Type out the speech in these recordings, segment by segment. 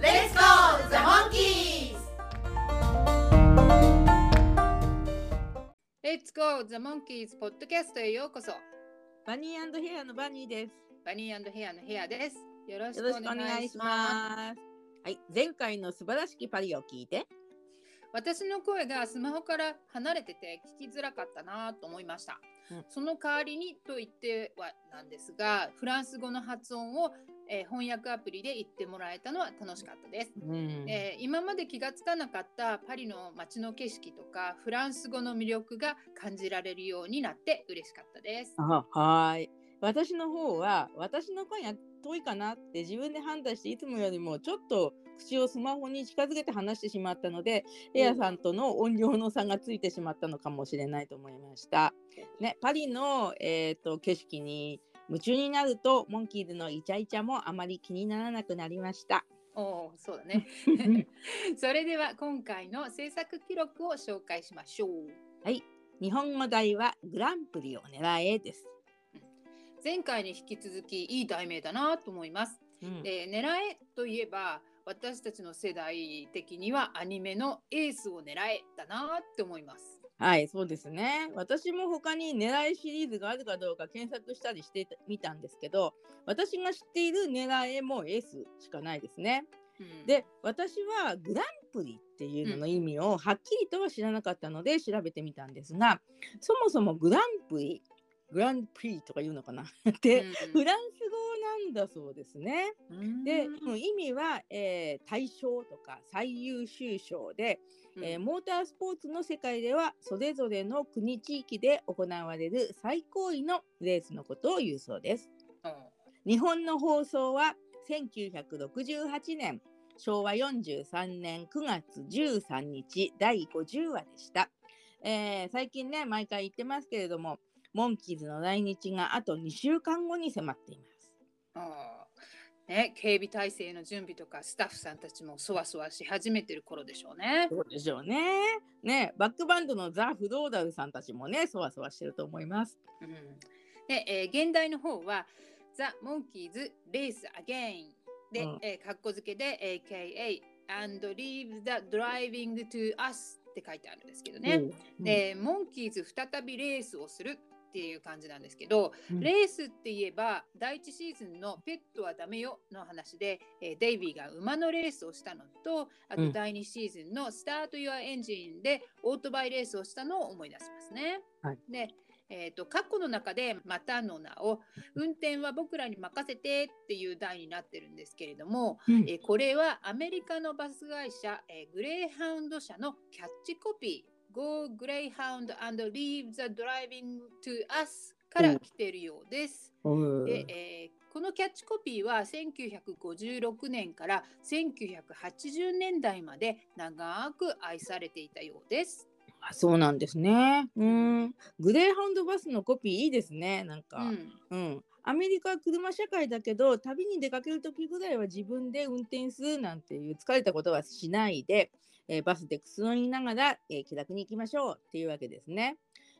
Let's go, the monkeys! Let's go the monkeys ポッドキャストへようこそ。バニーヘアのバニーです。バニーヘアのヘアです。よろしよろしくおくお願願いしいしまます。はい前回の素晴らしきパリを聞いて。す私の声がスマホから離れてて聞きづらかったなと思いました、うんその代わりにと言ってはなんですがフランス語の発音を、えー翻訳アプリで言ってもらえたのは楽しかったですうんえー今まで気がつかなかったパリの街の景色とかフランス語の魅力が感じられるようになって嬉しかったです。あはーい。私の方は私の声が遠いかなって自分で判断していつもよりもちょっと口をスマホに近づけて話してしまったので、エアさんとの音量の差がついてしまったのかもしれないと思いました。ね、パリの、えー、と景色に夢中になるとモンキーズのイチャイチャもあまり気にならなくなりました。おーそうだね。それでは今回の制作記録を紹介しましょう。はい。日本語題はグランプリを狙えです。前回に引き続きいい題名だなと思います。うんで狙えといえば私たちの世代的にはアニメのエースを狙えだなって思います。はい、そうですね。私も他に狙いシリーズがあるかどうか検索したりしてみたんですけど、私が知っている狙いもエースしかないですね。うん、で、私はグランプリっていうのの意味をはっきりとは知らなかったので調べてみたんですが、そもそもグランプリ、グランプリとか言うのかな？って、フランス語なんだそうですね。うんで、うん意味は、えー大賞とか最優秀賞で、うんえーモータースポーツの世界ではそれぞれの国地域で行われる最高位のレースのことを言うそうです。日本の放送は1968年昭和43年9月13日第50話でした。えー最近ね毎回言ってますけれどもモンキーズの来日があと2週間後に迫っています。あーね、警備体制の準備とかスタッフさんたちもそわそわし始めてる頃でしょうね。そうでしょうね。ねバックバンドのザ・フローダルさんたちもねそわそわしてると思います。うん、で、えー現代の方はザ・モンキーズ・レース・アゲインで、うんえー、かっこ付けで AKA and leave the driving to us って書いてあるんですけどね。うんで、モンキーズ再びレースをするっていう感じなんですけど、うん。レースって言えば第一シーズンのペットはダメよの話で、えーデイビーが馬のレースをしたのとあうん。と第二シーズンのスタート・ユア・エンジンでオートバイレースをしたのを思い出しますね。はい。でえー、と過去の中でまたの名を運転は僕らに任せてっていう題になってるんですけれども、うん。えーこれはアメリカのバス会社、えーグレーハウンド社のキャッチコピー Go Greyhound and Leave the Driving to Us から来ているようです。うんでえーこのキャッチコピーは1956年から1980年代まで長く愛されていたようです。あそうなんですね。うん。グレーハウンドバスのコピーいいですね。なんか。うんうん。アメリカは車社会だけど旅に出かける時ぐらいは自分で運転するなんていう疲れたことはしないで、えーバスでくつろぎながら、えー気楽に行きましょうっていうわけですね。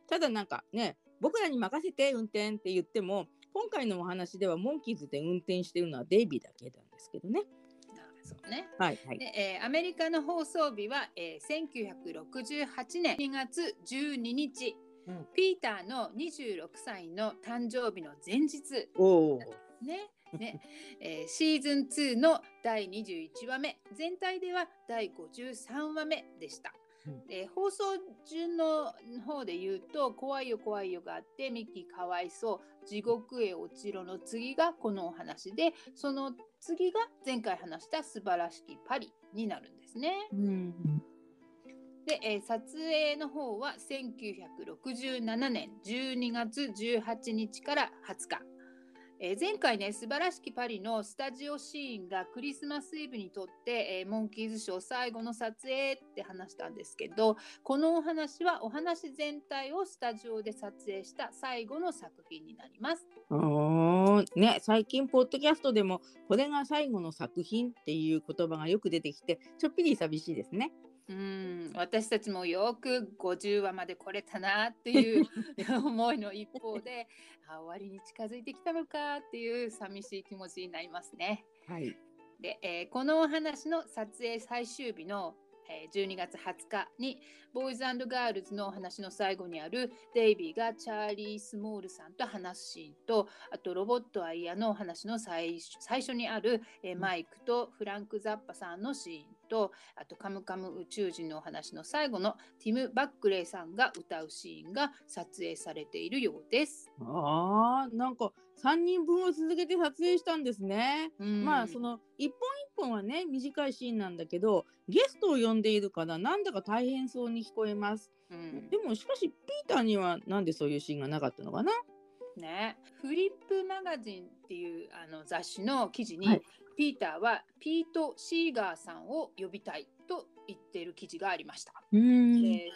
ただなんかね僕らに任せて運転って言っても今回のお話ではモンキーズで運転してるのはデイビーだけなんですけどね。あそうねはいはい。でえーアメリカの放送日は、えー1968年2月12日、うんピーターの26歳の誕生日の前日おお。ねねえーシーズン2の第21話目全体では第53話目でした。うんえー放送順の方で言うと「怖いよ怖いよ」があって「ミッキーかわいそう」「地獄へ落ちろ」の次がこのお話でその次が前回話した「素晴らしきパリ」になるんですね。うん。で、えー撮影の方は1967年12月18日から20日、えー、前回ね、素晴らしきパリのスタジオシーンがクリスマスイブにとって、えー、モンキーズショー最後の撮影って話したんですけど、このお話はお話全体をスタジオで撮影した最後の作品になります。ね、最近ポッドキャストでもこれが最後の作品っていう言葉がよく出てきて、ちょっぴり寂しいですね。うん。私たちもよく50話まで来れたなっていう 思いの一方であ終わりに近づいてきたのかっていう寂しい気持ちになりますね。はい、で、えー、このお話の撮影最終日の12月20日にボーイズガールズの話の最後にあるデイビーがチャーリー・スモールさんと話すシーンとあとロボットアイヤの話の最初にあるマイクとフランク・ザッパさんのシーンとあとカムカム宇宙人のお話の最後のティム・バックレイさんが歌うシーンが撮影されているようです。あーなんか3人分を続けて撮影したんですね。まあその一本一本はね短いシーンなんだけどゲストを呼んでいるからなんだか大変そうに聞こえます。うん、でもしかしピーターにはなんでそういうシーンがなかったのかな？ね、フリップマガジンっていうあの雑誌の記事に、はい、ピーターはピート・シーガーさんを呼びたいと言っている記事がありました。で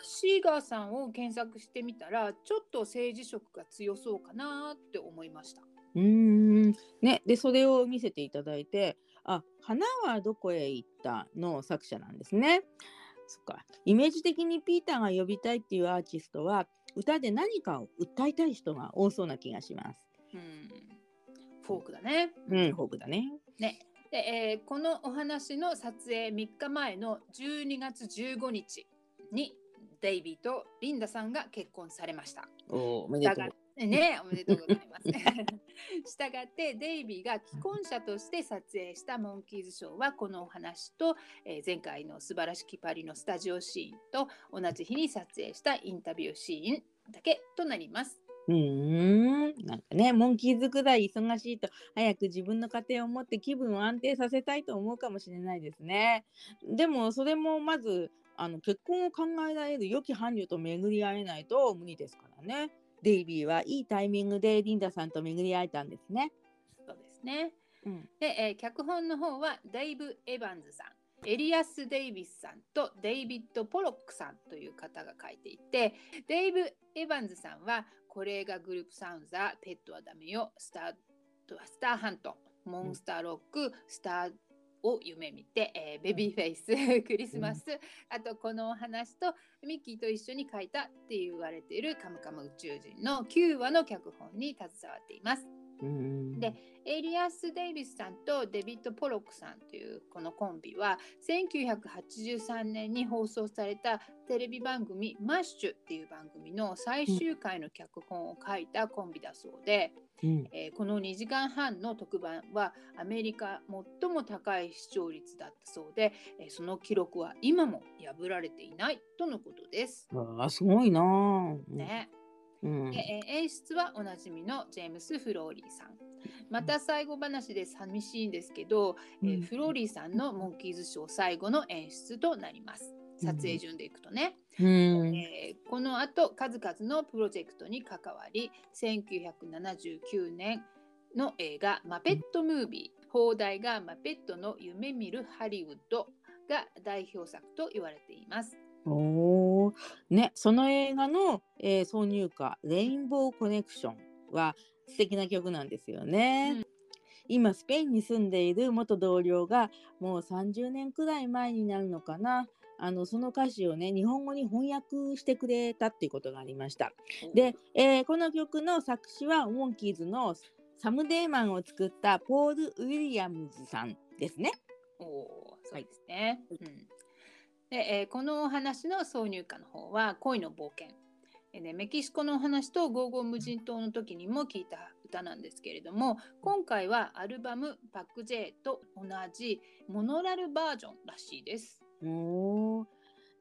シーガーさんを検索してみたらちょっと政治色が強そうかなって思いました。うんね、でそれを見せていただいて「あ花はどこへ行った?」の作者なんですね。そっかイメージ的にピーターが呼びたいっていうアーティストは歌で何かを訴えたい人が多そうな気がします。うんフォークだね。うん、フォークだね。ね。で、えー、このお話の撮影3日前の12月15日にデイビーとリンダさんが結婚されました。おおめでとう。ね、おめでとうございます。したがってデイビーが既婚者として撮影したモンキーズショーはこのお話と、えー、前回の素晴らしきパリのスタジオシーンと同じ日に撮影したインタビューシーンだけとなります。うん、なんかね、モンキーズくらい忙しいと、早く自分の家庭を持って気分を安定させたいと思うかもしれないですね。でも、それもまず、あの結婚を考えられる良き伴侶と巡り合えないと無理ですからね。デイビーはいいタイミングでリンダさんと巡り合えたんですね。そうですね。うん、で、えー、脚本の方はデイブ・エヴァンズさん。エリアス・デイビスさんとデイビッド・ポロックさんという方が書いていてデイブ・エヴァンズさんはこれがグループサウンザー、ペットはダメよ、スタースターハント、モンスターロック、スターを夢見て、えー、ベビーフェイス、クリスマス、あとこのお話とミッキーと一緒に書いたって言われているカムカム宇宙人の9話の脚本に携わっています。でエリアス・デイビスさんとデビッド・ポロックさんというこのコンビは1983年に放送されたテレビ番組「マッシュ」っていう番組の最終回の脚本を書いたコンビだそうで、うん、えー、この2時間半の特番はアメリカ最も高い視聴率だったそうで、えー、その記録は今も破られていないとのことです。あすごいな、ねうん、で演出はおなじみのジェームス・フローリーさん。また最後話で寂しいんですけど、うん、えー、フローリーさんのモンキーズショー最後の演出となります。撮影順でいくとね、うん、えー、この後数々のプロジェクトに関わり1979年の映画「マペット・ムービー」放題が「マペットの夢見るハリウッド」が代表作と言われています。おね、その映画の、えー、挿入歌「レインボーコネクション」は素敵な曲なんですよね。うん、今スペインに住んでいる元同僚がもう30年くらい前になるのかなあのその歌詞をね日本語に翻訳してくれたっていうことがありました。で、えー、この曲の作詞はモンキーズのサム・デーマンを作ったポール・ウィリアムズさんですね。おそうですね。はい、うんで、えー、このお話の挿入歌の方は恋の冒険。えね、メキシコのお話とゴーゴー無人島の時にも聞いた歌なんですけれども今回はアルバム「パック J」と同じモノラルバージョンらしいです。お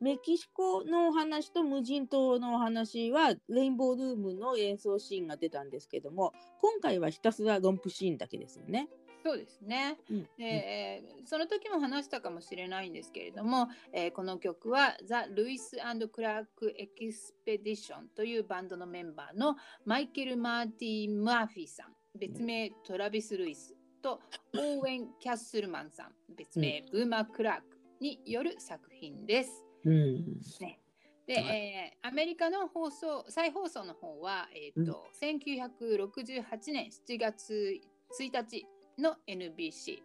メキシコのお話と無人島のお話はレインボールームの演奏シーンが出たんですけども今回はひたすらロンプシーンだけですよね。そうですね、うん、で、うん、その時も話したかもしれないんですけれども、えー、この曲はザ・ルイス・クラーク・エキスペディションというバンドのメンバーのマイケル・マーティ・マーフィーさん別名トラビス・ルイスとオーウェン・キャッスルマンさん別名ブーマー・クラークによる作品です。うん。ね、で、はい。えーアメリカの放送再放送の方は、えーと1968年7月1日の NBC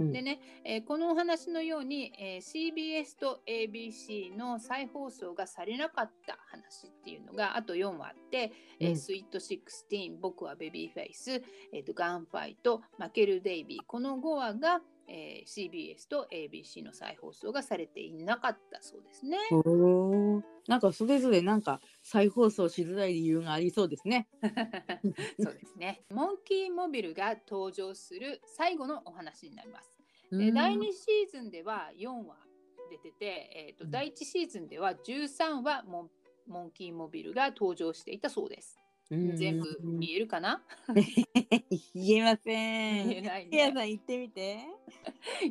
うん。でね、えーこのお話のように、えー CBS と ABC の再放送がされなかった話っていうのがあと4話あって、えーうん。スイート16僕はベビーフェイス、えーとガンファイト負けるデイビーこの5話が、えー CBS と ABC の再放送がされていなかったそうですね。なんかそれぞれなんか再放送しづらい理由がありそうですね。そうですね。モンキーモビルが登場する最後のお話になります。うんで第2シーズンでは4話出てて、えーとうん第1シーズンでは13話モンモンキーモビルが登場していたそうです。うん全部見えるかな？言えません。言えないね。さん言ってみて。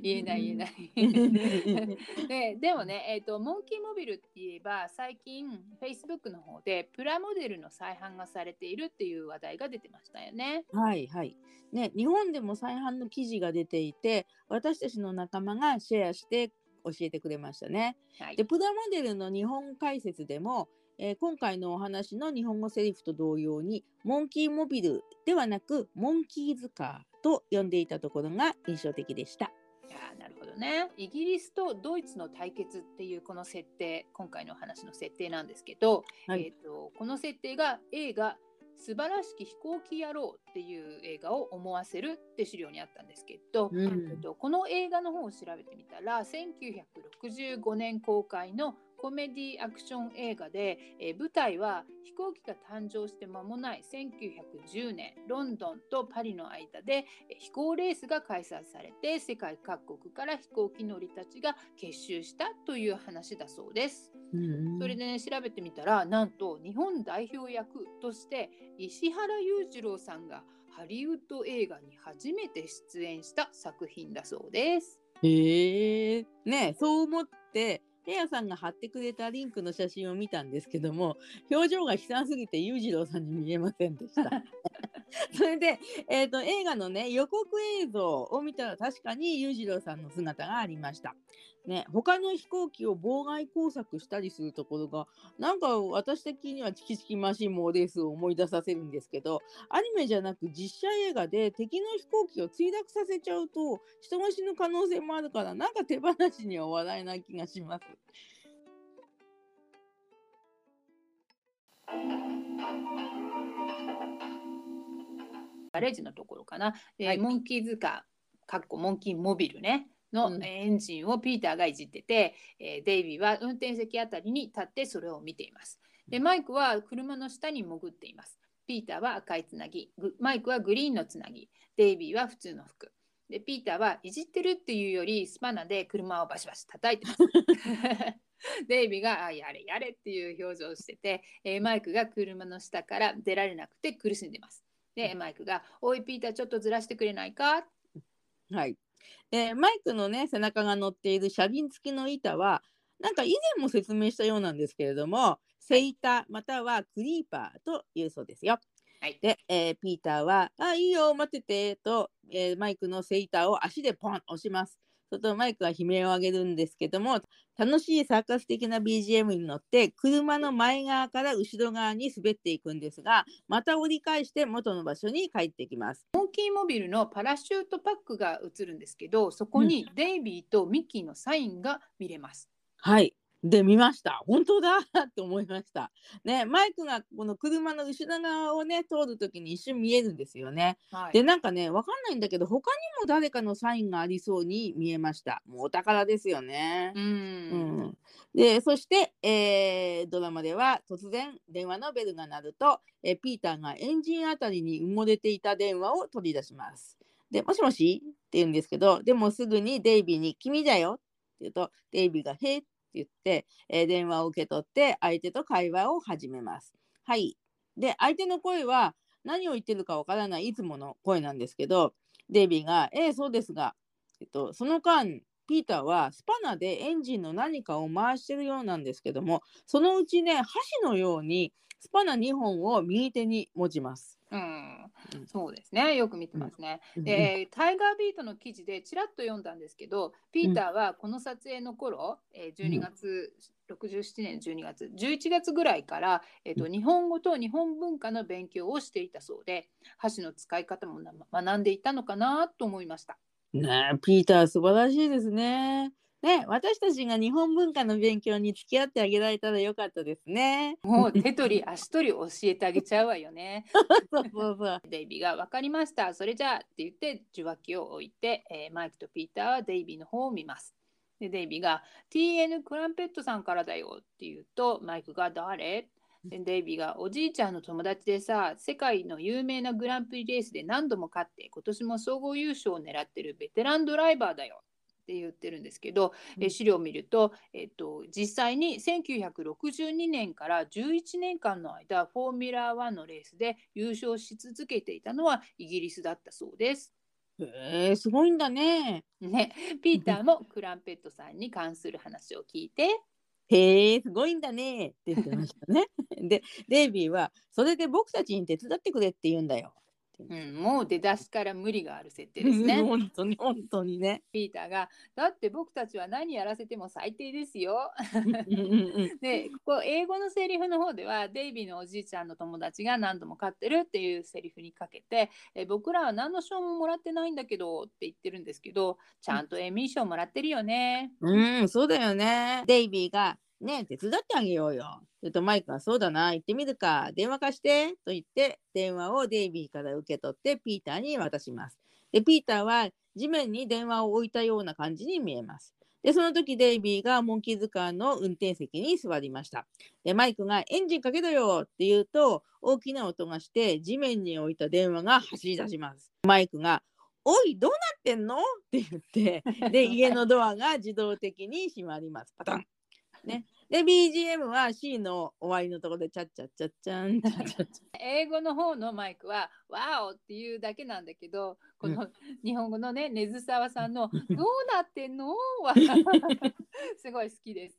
言えない言えない。ででもね、えーと、モンキーモビルって言えば最近 Facebook の方でプラモデルの再販がされているっていう話題が出てましたよね。はいはい。ね、日本でも再販の記事が出ていて、私たちの仲間がシェアして教えてくれましたね。はいで、プラモデルの日本解説でも、えー今回のお話の日本語セリフと同様に、モンキーモビルではなく、モンキーズカーと呼んでいたところが印象的でした。あーなるほどね。イギリスとドイツの対決っていうこの設定、今回のお話の設定なんですけど、はいえー、とこの設定が映画「素晴らしき飛行機野郎」っていう映画を思わせるって資料にあったんですけど、うんえっとこの映画の方を調べてみたら1965年公開のコメディアクション映画で、えー舞台は飛行機が誕生して間もない1910年ロンドンとパリの間でえー飛行レースが開催されて世界各国から飛行機乗りたちが結集したという話だそうです。うんそれでね調べてみたらなんと日本代表役として石原裕次郎さんがハリウッド映画に初めて出演した作品だそうです。へえ、ね、そう思って、ヘアさんが貼ってくれたリンクの写真を見たんですけども、表情が悲惨すぎて裕次郎さんに見えませんでした。それで、えーと、映画のね、予告映像を見たら確かに裕次郎さんの姿がありました。ね、他の飛行機を妨害工作したりするところが、なんか私的にはチキチキマシンモーレースを思い出させるんですけど、アニメじゃなく実写映画で敵の飛行機を墜落させちゃうと人が死ぬ可能性もあるからなんか手放しには笑えない気がします。ガレージのところかな、えーはいモンキーズカーかっこモンキーモビルねのうんエンジンをピーターがいじってて、えーデイビーは運転席あたりに立ってそれを見ています。でマイクは車の下に潜っています。ピーターは赤いつなぎ、グマイクはグリーンのつなぎ、デイビーは普通の服。でピーターはいじってるっていうよりスパナで車をバシバシ叩いてます。デイビーがあやれやれっていう表情をしてて、えーマイクが車の下から出られなくて苦しんでます。でマイクが「おいピーターちょっとずらしてくれないか?はい。でマイクのね背中が乗っている車輪付きの板はなんか以前も説明したようなんですけれども、セイタまたはクリーパーというそうですよ。はいで、えーピーターは「あいいよ待ってて」と、えーマイクのセイターを足でポン押します。それとマイクは悲鳴を上げるんですけども楽しいサーカス的な BGM に乗って車の前側から後ろ側に滑っていくんですがまた折り返して元の場所に帰ってきます。モンキーモビルのパラシュートパックが映るんですけどそこにデイビーとミッキーのサインが見れます。はい。で、見ました。本当だと思いました。ね、マイクがこの車の後ろ側をね、通るときに一瞬見えるんですよね。はいで、なんかね、わかんないんだけど、他にも誰かのサインがありそうに見えました。もうお宝ですよねう。。うんん。で、そして、えードラマでは突然電話のベルが鳴ると、えーピーターがエンジンあたりに埋もれていた電話を取り出します。で、もしもし？って言うんですけど、でもすぐにデイビーに君だよって言うと、デイビーがへーって言って、えー電話を受け取って相手と会話を始めます。はい。で、相手の声は何を言ってるかわからないいつもの声なんですけど、デイビーが、ええそうですが、えっと、その間、ピーターはスパナでエンジンの何かを回してるようなんですけども、そのうちね、箸のようにスパナ2本を右手に持ちます。うんそうですね。よく見てますね。うん。でタイガービートの記事でちらっと読んだんですけどピーターはこの撮影の頃、えー12月、67年12月11月ぐらいから、えーとう日本語と日本文化の勉強をしていたそうで箸の使い方もな学んでいたのかなと思いました。ねえピーター素晴らしいですね。ね私たちが日本文化の勉強に付き合ってあげられたらよかったですね。もう手取り 足取り教えてあげちゃうわよね。そうそうそう。デイビーが分かりました。それじゃあって言って受話器を置いて、えーマイクとピーターはデイビーの方を見ます。でデイビーが TN クランペットさんからだよって言うとマイクが誰？でデイビーがおじいちゃんの友達でさ世界の有名なグランプリレースで何度も勝って今年も総合優勝を狙ってるベテランドライバーだよって言ってるんですけど、えー資料を見ると、えっと、実際に1962年から11年間の間フォーミュラー1のレースで優勝し続けていたのはイギリスだったそうです。えー、すごいんだね。ね、ピーターもクランペットさんに関する話を聞いて、へえすごいんだねって言ってましたね。でデイビーはそれで僕たちに手伝ってくれって言うんだよ。うん、もう出だしから無理がある設定ですね。本当に本当にね。ピーターが「だって僕たちは何やらせても最低ですよ」でここ英語のセリフの方ではデイビーのおじいちゃんの友達が何度も勝ってるっていうセリフにかけてえ僕らは何の賞ももらってないんだけどって言ってるんですけどちゃんとエミー賞もらってるよね。うん、そうだよね。デイビーが、ね、手伝ってあげようよ。するとマイクが、そうだな、行ってみるか、電話貸して、と言って、電話をデイビーから受け取って、ピーターに渡します。で、ピーターは地面に電話を置いたような感じに見えます。で、その時デイビーがモンキーズカーの運転席に座りました。で、マイクがエンジンかけろよって言うと、大きな音がして、地面に置いた電話が走り出します。マイクが、おい、どうなってんの？って言って、で、家のドアが自動的に閉まります。パタン。ね。で、BGM は C の終わりのところで、チャッチャッチャッチャン、チャッチャッチャッ英語の方のマイクは「ワオ!」っていうだけなんだけどこの日本語のね根津沢さんの「どうなってんの?」は すごい好きです。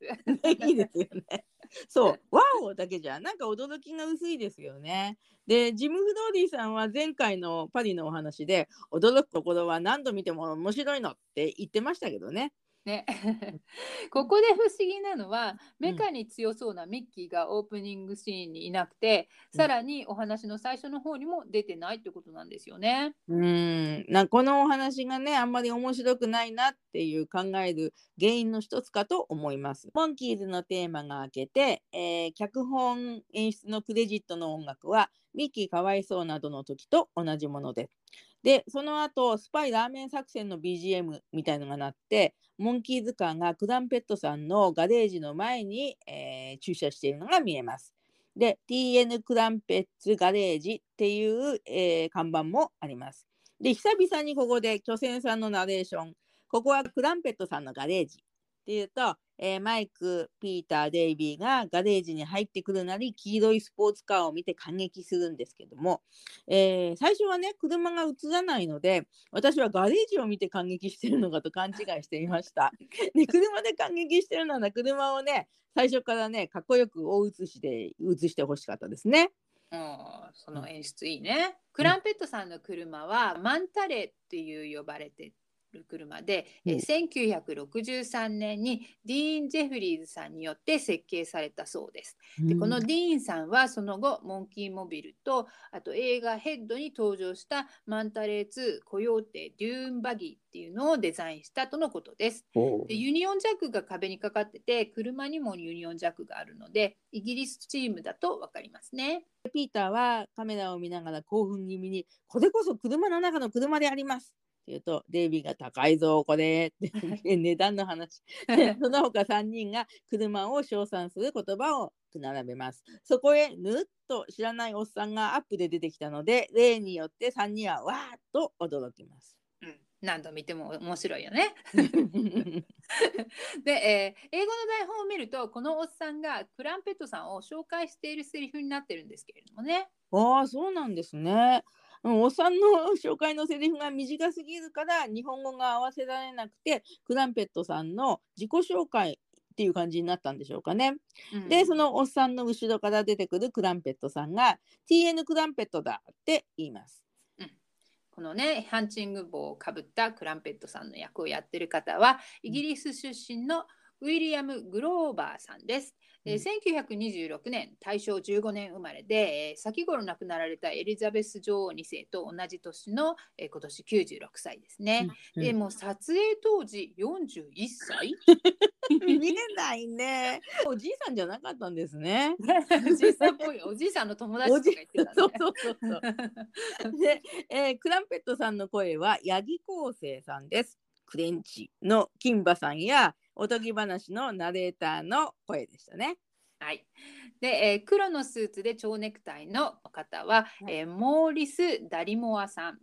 いいですよね。そう、ワオだけじゃ、なんか驚きが薄いですよね。で、ジム・フドーリーさんは前回のパリのお話で、驚くところは何度見ても面白いのって言ってましたけどね。ね、ここで不思議なのはメカに強そうなミッキーがオープニングシーンにいなくて、うんさらにお話の最初の方にも出てないってことなんですよね。うーん、なこのお話がね、あんまり面白くないなっていう考える原因の一つかと思います。モンキーズのテーマが明けて、えー脚本演出のクレジットの音楽は、ミッキーかわいそうなどの時と同じものです。で、その後、スパイラーメン作戦の BGM みたいのが鳴って、モンキーズカーがクランペットさんのガレージの前に、えー駐車しているのが見えます。で、TN クランペッツガレージっていう、えー看板もあります。で、久々にここで巨泉さんのナレーション。ここはクランペットさんのガレージ。っていうと、えーマイク、ピーター、デイビーがガレージに入ってくるなり、黄色いスポーツカーを見て感激するんですけども、えー最初はね、車が映らないので、私はガレージを見て感激してるのかと勘違いしていました。で、車で感激してるなら、車をね、最初からね、かっこよく大写しで映してほしかったですね。うん、その演出いいね。クランペットさんの車はマンタレっていう呼ばれてる車で、えうん1963年にディーン・ジェフリーズさんによって設計されたそうです。でこのディーンさんはその後モンキーモビルとあと映画ヘッドに登場したマンタレー2コヨーテデューンバギーっていうのをデザインしたとのことです。でユニオンジャックが壁にかかってて車にもユニオンジャックがあるのでイギリスチームだと分かりますね。ピーターはカメラを見ながら興奮気味に、これこそ車の中の車であります。って言うと、デイビーが高いぞ、これ。って値段の話。でその他3人が車を称賛する言葉を並べます。そこへぬっと知らないおっさんがアップで出てきたので、例によって3人はわーっと驚きます。うん、何度見ても面白いよね。で、えー英語の台本を見るとこのおっさんがクランペットさんを紹介しているセリフになってるんですけれどもね。ああ、そうなんですね。うんおっさんの紹介のセリフが短すぎるから日本語が合わせられなくてクランペットさんの自己紹介っていう感じになったんでしょうかね。うんでそのおっさんの後ろから出てくるクランペットさんが TN クランペットだって言います。このねハンチング帽をかぶったクランペットさんの役をやってる方はイギリス出身のウィリアム・グローバーさんです。えー、1926年大正15年生まれで、えー、先頃亡くなられたエリザベス女王2世と同じ年の、えー、今年96歳ですね。うん、でも撮影当時41歳？見えないね。おじいさんじゃなかったんですね。おじいさんっぽいおじいさんの友達とか言ってた、ね、そうそうそうそう で、えー、クランペットさんの声は八木昴生さんです。クレンチの金馬さんやおとぎ話のナレーターの声でしたね。はい。で、えー、黒のスーツで蝶ネクタイの方は、はい、えー、モーリス・ダリモアさん。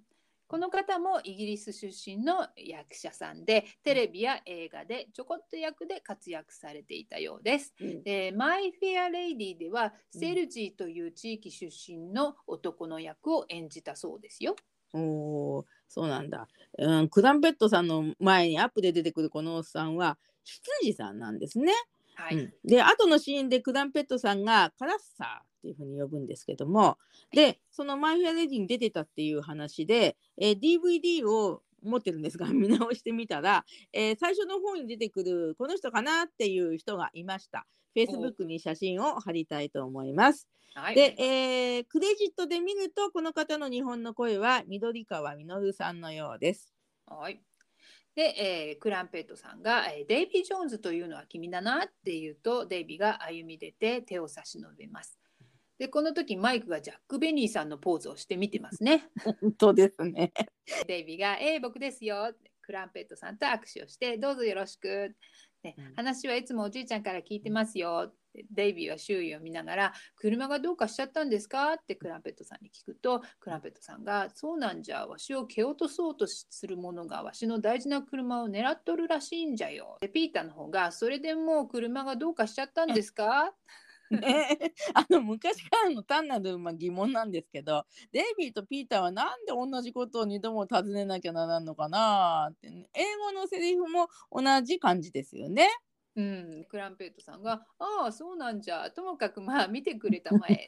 この方もイギリス出身の役者さんでテレビや映画でちょこっと役で活躍されていたようです。うん、でマイ・フェア・レイディではセルジーという地域出身の男の役を演じたそうですよ。おそうなんだ、うん。クランペットさんの前にアップで出てくるこのおっさんは羊さんなんですね。はい、うん、で後のシーンでクランペットさんがカラッサーっていうふうに呼ぶんですけどもでそのマイ・フェア・レディに出てたっていう話で、えー、DVD を持ってるんですが 見直してみたら、えー、最初の方に出てくるこの人かなっていう人がいました。Facebook に写真を貼りたいと思います。はい、で、えー、クレジットで見るとこの方の日本の声は緑川実さんのようです。はい。で、えー、クランペットさんが、えー、デイビー・ジョーンズというのは君だなって言うとデイビーが歩み出て手を差し伸べます。でこの時マイクがジャック・ベニーさんのポーズをして見てますね。本当ですね。デイビーが「えー、僕ですよ」クランペットさんと握手をして「どうぞよろしく」ね、話はいつもおじいちゃんから聞いてますよ。ってデイビーは周囲を見ながら車がどうかしちゃったんですか？ってクランペットさんに聞くとクランペットさんがそうなんじゃわしを蹴落とそうとする者がわしの大事な車を狙っとるらしいんじゃよ。でピーターの方がそれでもう車がどうかしちゃったんですか？ね、あの昔からの単なるま疑問なんですけどデイビーとピーターはなんで同じことを2度も尋ねなきゃならんのかなって、ね、英語のセリフも同じ感じですよね。うん、クランペットさんが「ああそうなんじゃ。ともかくまあ見てくれたまえ」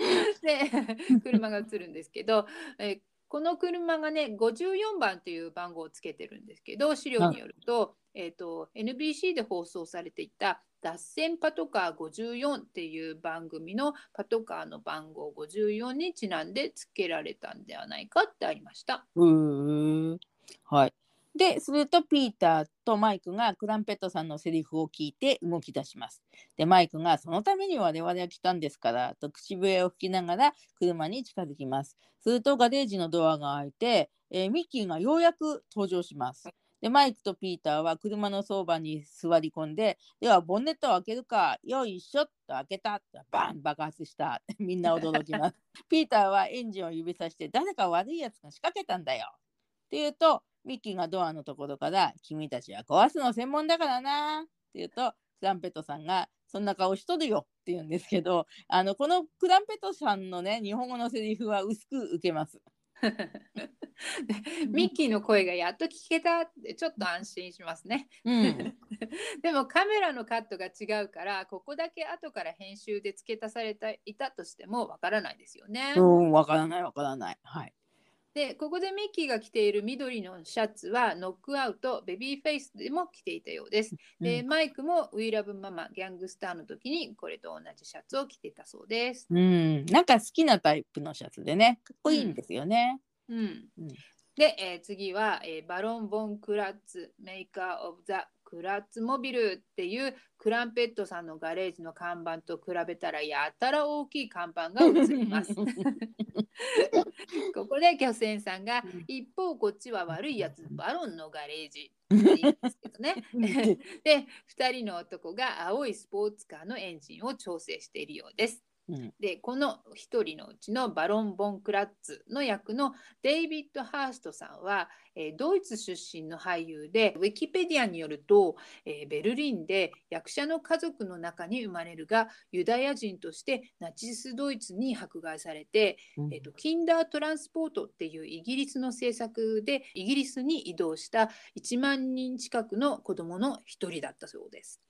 で車が映るんですけど、えこの車がね54番という番号をつけてるんですけど資料によると,、えーと NBC で放送されていた脱線パトカー54っていう番組のパトカーの番号54にちなんで付けられたんではないかってありました。うんはい。で、するとピーターとマイクがクランペットさんのセリフを聞いて動き出します。で、マイクがそのために我々は来たんですからと口笛を吹きながら車に近づきます。するとガレージのドアが開いて、えー、ミッキーがようやく登場します。で、マイクとピーターは車のそばに座り込んで、では、ボンネットを開けるか、よいしょっと開けた、バン爆発した。みんな驚きます。ピーターはエンジンを指さして、誰か悪いやつが仕掛けたんだよ。って言うと、ミッキーがドアのところから、君たちは壊すの専門だからな。って言うと、クランペットさんが、そんな顔しとるよって言うんですけど、あの、このクランペットさんのね、日本語のセリフは薄く受けます。ミッキーの声がやっと聞けたってちょっと安心しますね。うん、でもカメラのカットが違うからここだけ後から編集で付け足されていたとしてもわからないですよね。うん、わからないわからない。はい。でここでミッキーが着ている緑のシャツはノックアウトベビーフェイスでも着ていたようです。で、うん、マイクもウィーラブママギャングスターの時にこれと同じシャツを着てたそうです。うん、なんか好きなタイプのシャツでねかっこいいんですよね。うん、うん、で、えー、次は、えー、バロン・ボン・クラッツメーカー・オブ・ザ・クラッツモビルっていうクランペットさんのガレージの看板と比べたらやたら大きい看板が映ります。ここで巨船さんが、一方こっちは悪いやつバロンのガレージって言うんですけどね。で2人の男が青いスポーツカーのエンジンを調整しているようです。でこの1人のうちのバロン・ボン・クラッツの役のデイビッド・ハーストさんは、えー、ドイツ出身の俳優でウィキペディアによると、えー、ベルリンで役者の家族の中に生まれるがユダヤ人としてナチスドイツに迫害されて、うん、えーと、キンダートランスポートっていうイギリスの政策でイギリスに移動した1万人近くの子供の一人だったそうです。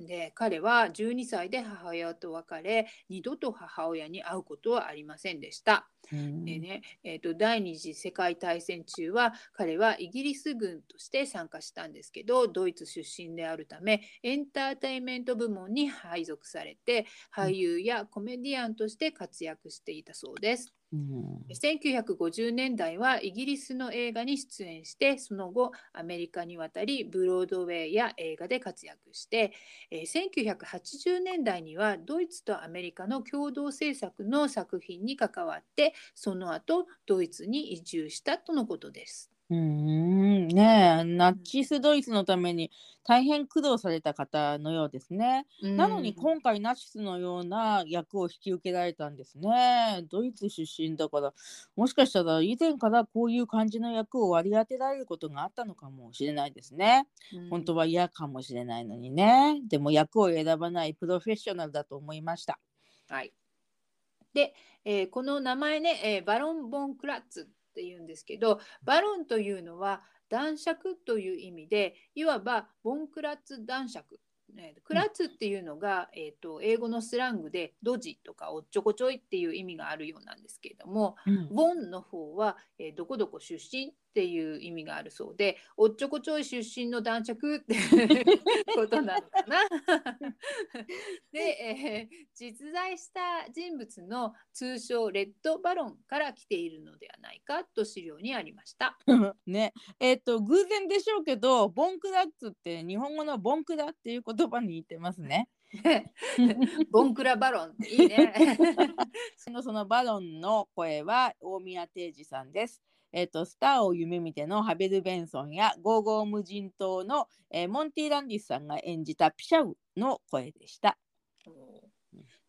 で彼は12歳で母親と別れ二度と母親に会うことはありませんでした。でねえーと、第二次世界大戦中は彼はイギリス軍として参加したんですけどドイツ出身であるためエンターテインメント部門に配属されて俳優やコメディアンとして活躍していたそうです。うん、1950年代はイギリスの映画に出演してその後アメリカに渡りブロードウェイや映画で活躍して、えー、1980年代にはドイツとアメリカの共同制作の作品に関わってその後ドイツに移住したとのことです。うんねナチスドイツのために大変苦労された方のようですね。なのに今回ナチスのような役を引き受けられたんですね。ドイツ出身だからもしかしたら以前からこういう感じの役を割り当てられることがあったのかもしれないですね。本当は嫌かもしれないのにね。でも役を選ばないプロフェッショナルだと思いました。はい。で、えー、この名前ね、えー、バロン・ボン・クラッツっていうんですけどバロンというのは男爵という意味でいわばボンクラッツ男爵。クラッツっていうのが、えーと、英語のスラングでドジとかおっちょこちょいっていう意味があるようなんですけれども、うん、ボンの方は、えー、どこどこ出身っていう意味があるそうでおっちょこちょい出身の男爵って ことなのかな。で、えー、実在した人物の通称レッドバロンから来ているのではないかと資料にありました。ねえっ、ー、と偶然でしょうけどボンクラッツって日本語のボンクラっていう言葉に似てますね。ボンクラバロンっていいね。そ のそのバロンの声は大宮定治さんです。えーと、スターを夢見てのハベル・ベンソンやゴーゴー無人島の、えー、モンティ・ランディスさんが演じたピシャウの声でした。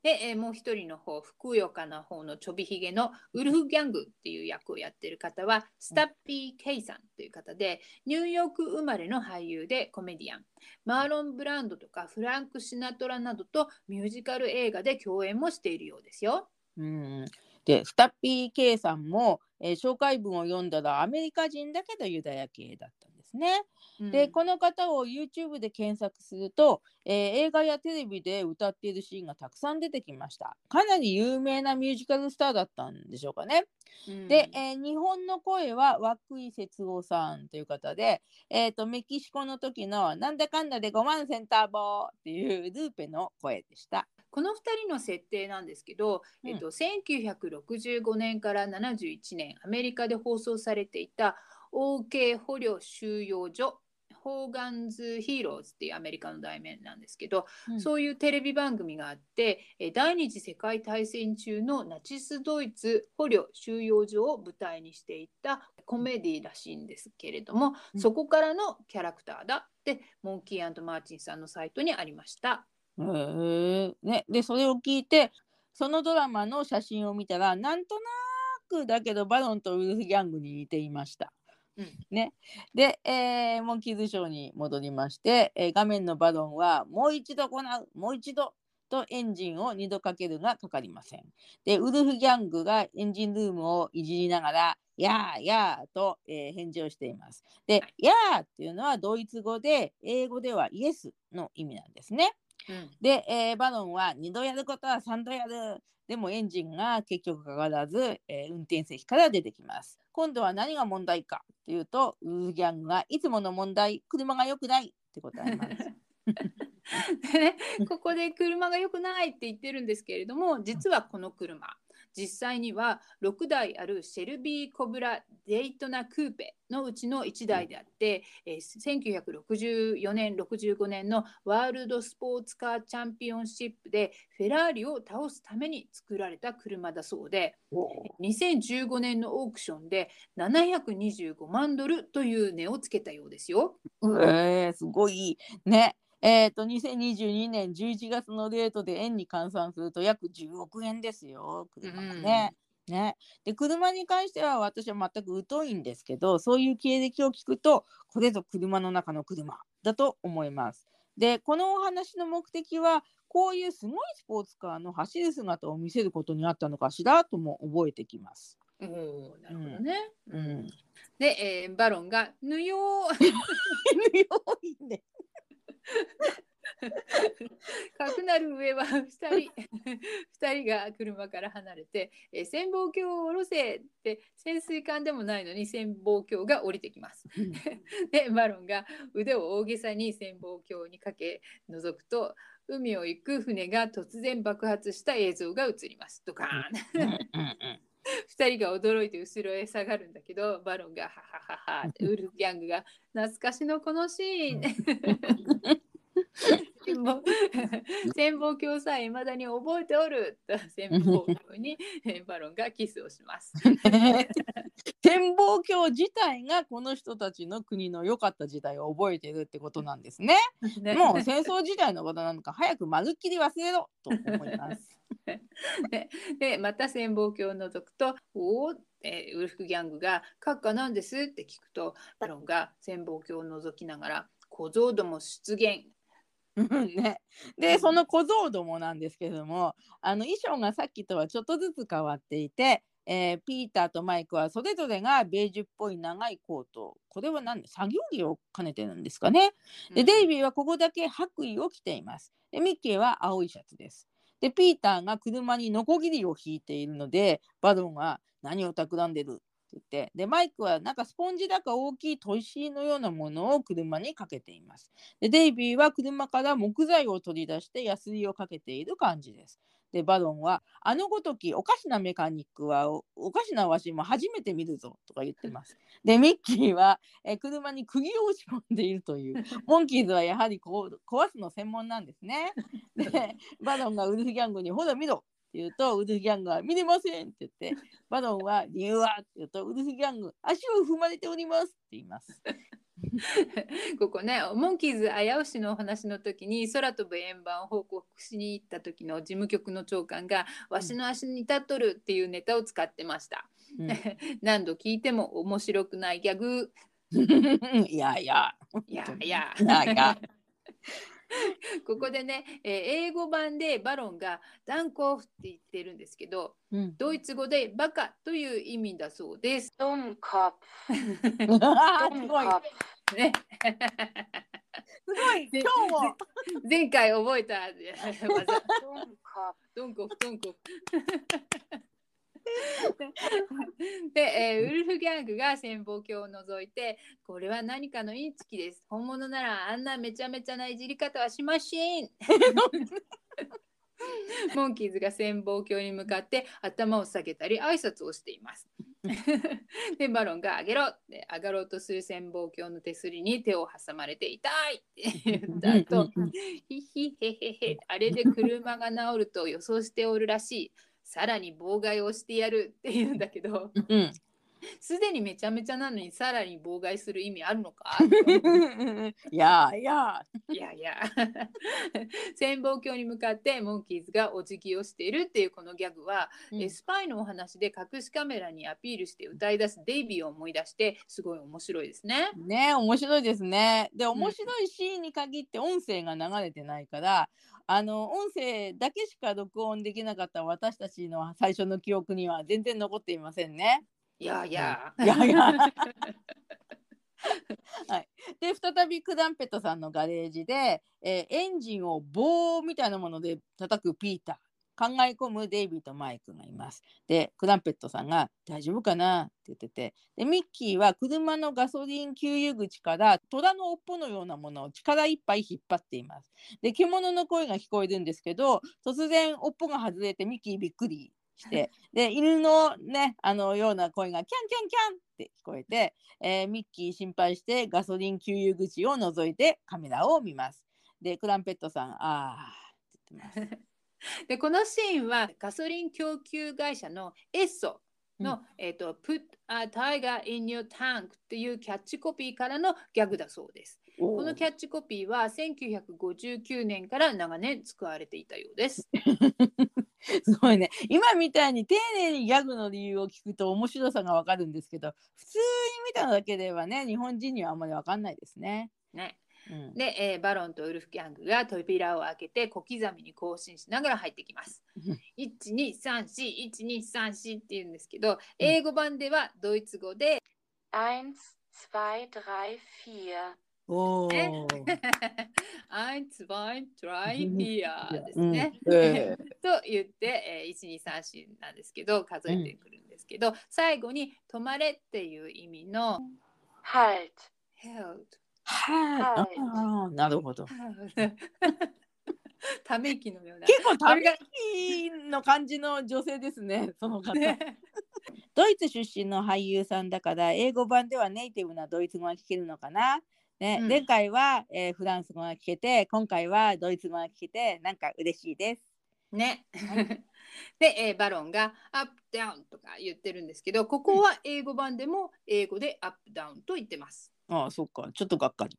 で、えー、もう一人の方、ふくよかな方のちょびひげのウルフ・ギャングっていう役をやってる方は、スタッビー・ケイさんという方で、ニューヨーク生まれの俳優でコメディアン。マーロン・ブランドとかフランク・シナトラなどとミュージカル映画で共演もしているようですよ。うんでスタッビー・ケイさんも、えー、紹介文を読んだらアメリカ人だけどユダヤ系だったんですね。うん、でこの方を YouTube で検索すると、えー、映画やテレビで歌っているシーンがたくさん出てきました。かなり有名なミュージカルスターだったんでしょうかね。うん、で、えー、日本の声は涌井節夫さんという方で、えーと、メキシコの時の「なんだかんだで5万センターボー」っていうルーペの声でした。この2人の設定なんですけど、うん、えっと、1965年から71年アメリカで放送されていた OK 捕虜収容所ホーガンズ・ヒーローズっていうアメリカの題名なんですけど、うん、そういうテレビ番組があって第二次世界大戦中のナチス・ドイツ捕虜収容所を舞台にしていたコメディらしいんですけれども、うん、そこからのキャラクターだってモンキーマーチンさんのサイトにありました。へね、でそれを聞いてそのドラマの写真を見たらなんとなくだけどバロンとウルフギャングに似ていました。うんね、で、えー、モンキーズショーに戻りまして、えー、画面のバロンはもう一度行うもう一度とエンジンを2度かけるがかかりません。でウルフギャングがエンジンルームをいじりながら「やーやー」と、えー、返事をしています。で「やー」っていうのはドイツ語で英語ではイエスの意味なんですね。うん、で、えー、バロンは2度やることは3度やる。でもエンジンが結局かからず、えー、運転席から出てきます。今度は何が問題かというと、ウーギャンがいつもの問題、車が良くないって答えます。でね、ここで車が良くないって言ってるんですけれども実はこの車実際には6台あるシェルビー・コブラ・デイトナ・クーペのうちの1台であって、えー、1964年65年のワールドスポーツカーチャンピオンシップでフェラーリを倒すために作られた車だそうで2015年のオークションで725万ドルという値をつけたようですよ。えー、すごいね。えっ、ー、と、2022年11月のレートで円に換算すると約10億円ですよ、車がね。うん、ねで車に関しては私は全く疎いんですけどそういう経歴を聞くとこれぞ車の中の車だと思います。でこのお話の目的はこういうすごいスポーツカーの走る姿を見せることにあったのかしらとも覚えてきます。おなるほどね。うん、うん、で、えー、バロンが「ぬよー」ぬよいいねかくなる上は2人 2人が車から離れて「えー潜望鏡を下ろせ!」って潜水艦でもないのに潜望鏡が降りてきます。でバロンが腕を大げさに潜望鏡にかけ覗くと海を行く船が突然爆発した映像が映ります。ドカーン 2人が驚いて後ろへ下がるんだけどバロンが「はははは」ウルフギャングが「懐かしのこのシーン」潜望鏡さえ未だに覚えておると潜望鏡にえーバロンがキスをします。展望鏡自体がこの人たちの国の良かった時代を覚えてるってことなんですね。ねもう戦争時代のことなんか早くまるっきり忘れろと思います。ででまた潜望鏡を覗くと「おお」えーウルフギャングが「閣下なんです?」って聞くとバロンが潜望鏡を覗きながら「小僧ども出現」うんね、でその小僧どもなんですけれどもあの衣装がさっきとはちょっとずつ変わっていて、えーピーターとマイクはそれぞれがベージュっぽい長いコートこれは何で作業着を兼ねてるんですかね。でデイビーはここだけ白衣を着ています。でミッキーは青いシャツです。でピーターが車にノコギリを引いているのでバロンが何を企んでる？って言ってでマイクはなんかスポンジだか大きい砥石のようなものを車にかけています。でデイビーは車から木材を取り出してヤスリをかけている感じです。でバロンは「あのごときおかしなメカニックはおおかしなわしも初めて見るぞ」とか言ってます。でミッキーは、えー車に釘を打ち込んでいるという モンキーズはやはりこう壊すの専門なんですね。でバロンがウルフギャングに「ほら見ろ!」って言うとウルフギャングは「見れません!」って言ってバロンは「理由は?」って言うとウルフギャング「足を踏まれております」って言います。ここねモンキーズ危うしのお話の時に空飛ぶ円盤を報告しに行った時の事務局の長官が「わしの足に立っとる」っていうネタを使ってました。うん 何度聞いても面白くないギャグいやいや。いやいやいやいや。ここでね、えー英語版でバロンが「ダンコフ」って言ってるんですけどうん、ドイツ語で「バカ」という意味だそうです。Dummkopf, すごい。Dummkopf. ね、すごい。今日も。前回覚えた.ドンコフドンコフ。で、えーウルフギャングが潜望鏡を覗いてこれは何かのインチキです本物ならあんなめちゃめちゃないじり方はしません モンキーズが潜望鏡に向かって頭を下げたり挨拶をしています でバロンが「上げろ!」って上がろうとする潜望鏡の手すりに手を挟まれて「痛い!」って言った後ヒヒヘヘヘあれで車が治ると予想しておるらしいさらに妨害をしてやるって言うんだけどうん。すでにめちゃめちゃなのにさらに妨害する意味あるのか？いやいや。いやいや潜望鏡に向かってモンキーズがお辞儀をしているっていうこのギャグは、えスパイのお話で隠しカメラにアピールして歌い出すデイビーを思い出してすごい面白いですね。ね面白いですね。で面白いシーンに限って音声が流れてないから、あの音声だけしか録音できなかった私たちの最初の記憶には全然残っていませんね。いやいや。いやいや で再びクダンペットさんのガレージで、えーエンジンを棒みたいなもので叩くピーター考え込むデイビーとマイクがいます。でクダンペットさんが「大丈夫かな?」って言っててでミッキーは車のガソリン給油口から虎の尾っぽのようなものを力いっぱい引っ張っています。で獣の声が聞こえるんですけど突然尾っぽが外れてミッキーびっくりしてで犬のねあのような声がキャンキャンキャンって聞こえて、えーミッキー心配してガソリン給油口を覗いてカメラを見ます。でクランペットさん「ああ」って言ってます。でこのシーンはガソリン供給会社のエッソの、うんえっ、と Put a tiger in your tank っていうキャッチコピーからのギャグだそうです。このキャッチコピーは1959年から長年使われていたようです。すごいね今みたいに丁寧にギャグの理由を聞くと面白さがわかるんですけど普通に見ただけではね日本人にはあんまりわかんないですね。ね、うんで、えーバロンとウルフギャングが扉を開けて小刻みに更新しながら入ってきます。12341234って言うんですけど英語版ではドイツ語で 1, 2, 3, 4. おねお。Eins, zwei, drei, vier ですね。うんえ と言って、えー、1、2、3、4なんですけど、数えてくるんですけど、最後に止まれっていう意味の halt, held。はい。ああ、なるほど。ため息のような。結構ため息の感じの女性ですね。その方。ねドイツ出身の俳優さんだから英語版ではネイティブなドイツ語が聞けるのかな。ね、うん前回は、えーフランス語が聞けて今回はドイツ語が聞けてなんか嬉しいです。ね。で、えーバロンがアップダウンとか言ってるんですけど、ここは英語版でも英語でアップダウンと言ってます。ああそっかちょっとがっかり。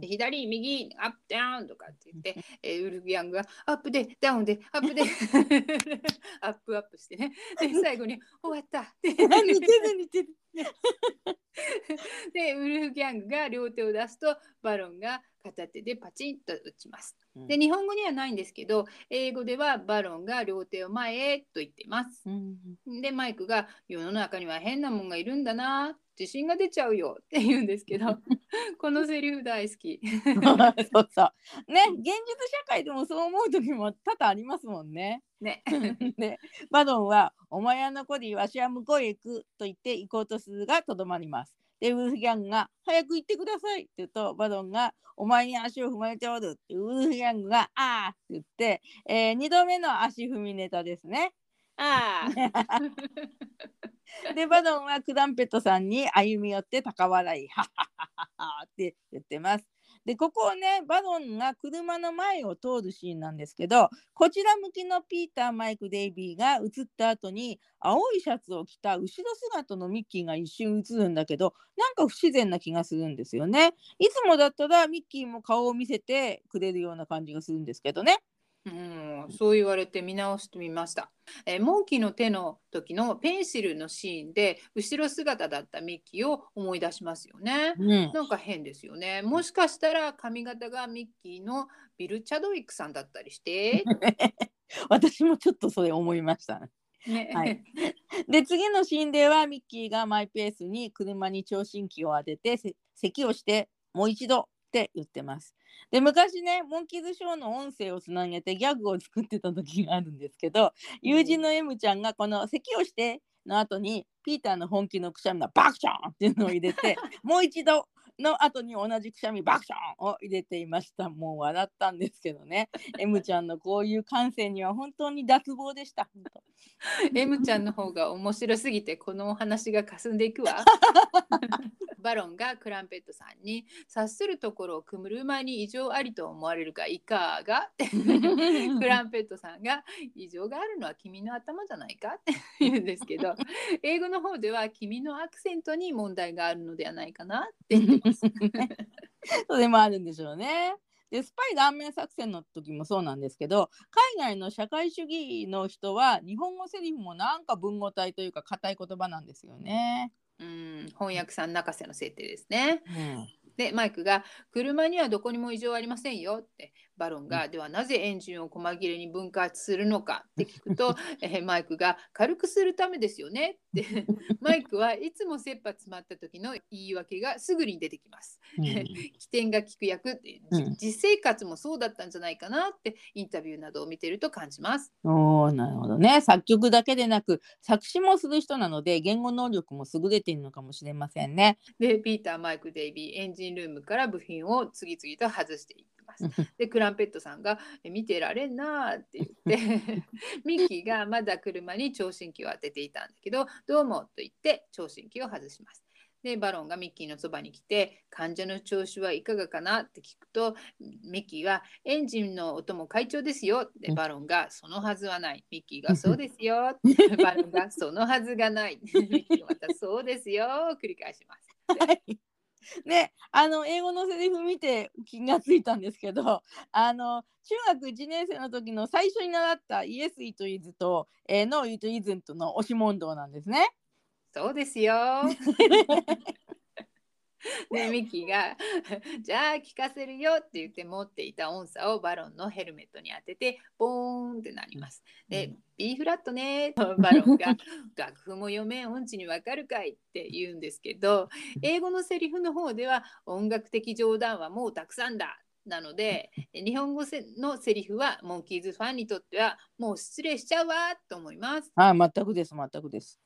で左、右、アップダウンとかって言って、えーウルフギャングがアップでダウンでアップでアップアップしてね。で、最後に終わった。似てる似てる。で、ウルフギャングが両手を出すと、バロンが片手でパチンと打ちます。で、日本語にはないんですけど、英語ではバロンが両手を前へと言ってます。うん、で、マイクが世の中には変なもんがいるんだな、自信が出ちゃうよって言うんですけど、このセリフ大好き。そうそう。ね現実社会でもそう思う時も多々ありますもんね。ね。で バドンは「お前は残りわしは向こうへ行く」と言って行こうとするがとどまります。でウルフギャングが「早く行ってください」って言うとバドンが「お前に足を踏まれておる」ってウルフギャングが「ああ」って言って、え2度目の足踏みネタですね。ああ。でバドンはクランペットさんに歩み寄って高笑い「はっはっはは」って言ってます。でここをねバドンが車の前を通るシーンなんですけどこちら向きのピーターマイク・デイビーが映った後に青いシャツを着た後ろ姿のミッキーが一瞬映るんだけどなんか不自然な気がするんですよね。いつもだったらミッキーも顔を見せてくれるような感じがするんですけどね。うん、そう言われて見直してみました。えーモンキーの手の時のペンシルのシーンで後ろ姿だったミッキーを思い出しますよね。うん、なんか変ですよね。もしかしたら髪型がミッキーのビル・チャドウィックさんだったりして。私もちょっとそれ思いましたね。ね。はいで次のシーンではミッキーがマイペースに車に聴診器を当ててせ咳をしてもう一度って言ってます。で昔ねモンキーズショーの音声をつなげてギャグを作ってた時があるんですけど友人の M ちゃんがこの咳をしての後にピーターの本気のくしゃみがバクションっていうのを入れて もう一度の後に同じくしゃみバクションを入れていました。もう笑ったんですけどね。M ちゃんのこういう感性には本当に脱帽でした。本当 M ちゃんの方が面白すぎてこのお話が霞んでいくわ。バロンがクランペットさんに察するところを車に異常ありと思われるかいかが？クランペットさんが異常があるのは君の頭じゃないか？って言うんですけど英語の方では君のアクセントに問題があるのではないかなって言って。それもあるんでしょうね。でスパイラーメン作戦の時もそうなんですけど海外の社会主義の人は日本語セリフもなんか文語体というか硬い言葉なんですよね。うん翻訳さん泣かせの設定ですね。うんでマイクが「車にはどこにも異常ありませんよ」ってバロンが「ではなぜエンジンを細切れに分割するのか?」って聞くと、えーマイクが「軽くするためですよね」って マイクはいつも切羽詰まった時の言い訳がすぐに出てきます。起点が利く役って、実生活もそうだったんじゃないかなってインタビューなどを見てると感じます。おーなるほどね作曲だけでなく作詞もする人なので言語能力も優れているのかもしれませんね。でピーターマイクデイビーエンジンルームから部品を次々と外していきます。でクランペットさんが「え見てられんな」って言って ミッキーがまだ車に聴診器を当てていたんだけど「どうも」と言って聴診器を外します。でバロンがミッキーのそばに来て「患者の調子はいかがかな?」って聞くとミッキーは「エンジンの音も快調ですよ」でバロンが「そのはずはない」ミッキーが「そうですよ」バロンが「そのはずがない」ミッキーがまた「そうですよ」を繰り返します。はい ね、あの英語のセリフ見て気がついたんですけど あの中学1年生の時の最初に習ったイエス・イート・イズと、えー、ノー・イート・イズンとの押し問答なんですね。そうですよ。で ミッキーが「じゃあ聞かせるよ」って言って持っていた音叉をバロンのヘルメットに当ててボーンってなります。で、うん B フラットねと バロンが「楽譜も読めん音痴にわかるかい」って言うんですけど英語のセリフの方では音楽的冗談はもうたくさんだ。なので日本語せのセリフはモンキーズファンにとってはもう失礼しちゃうわと思います。あ全くです全くです。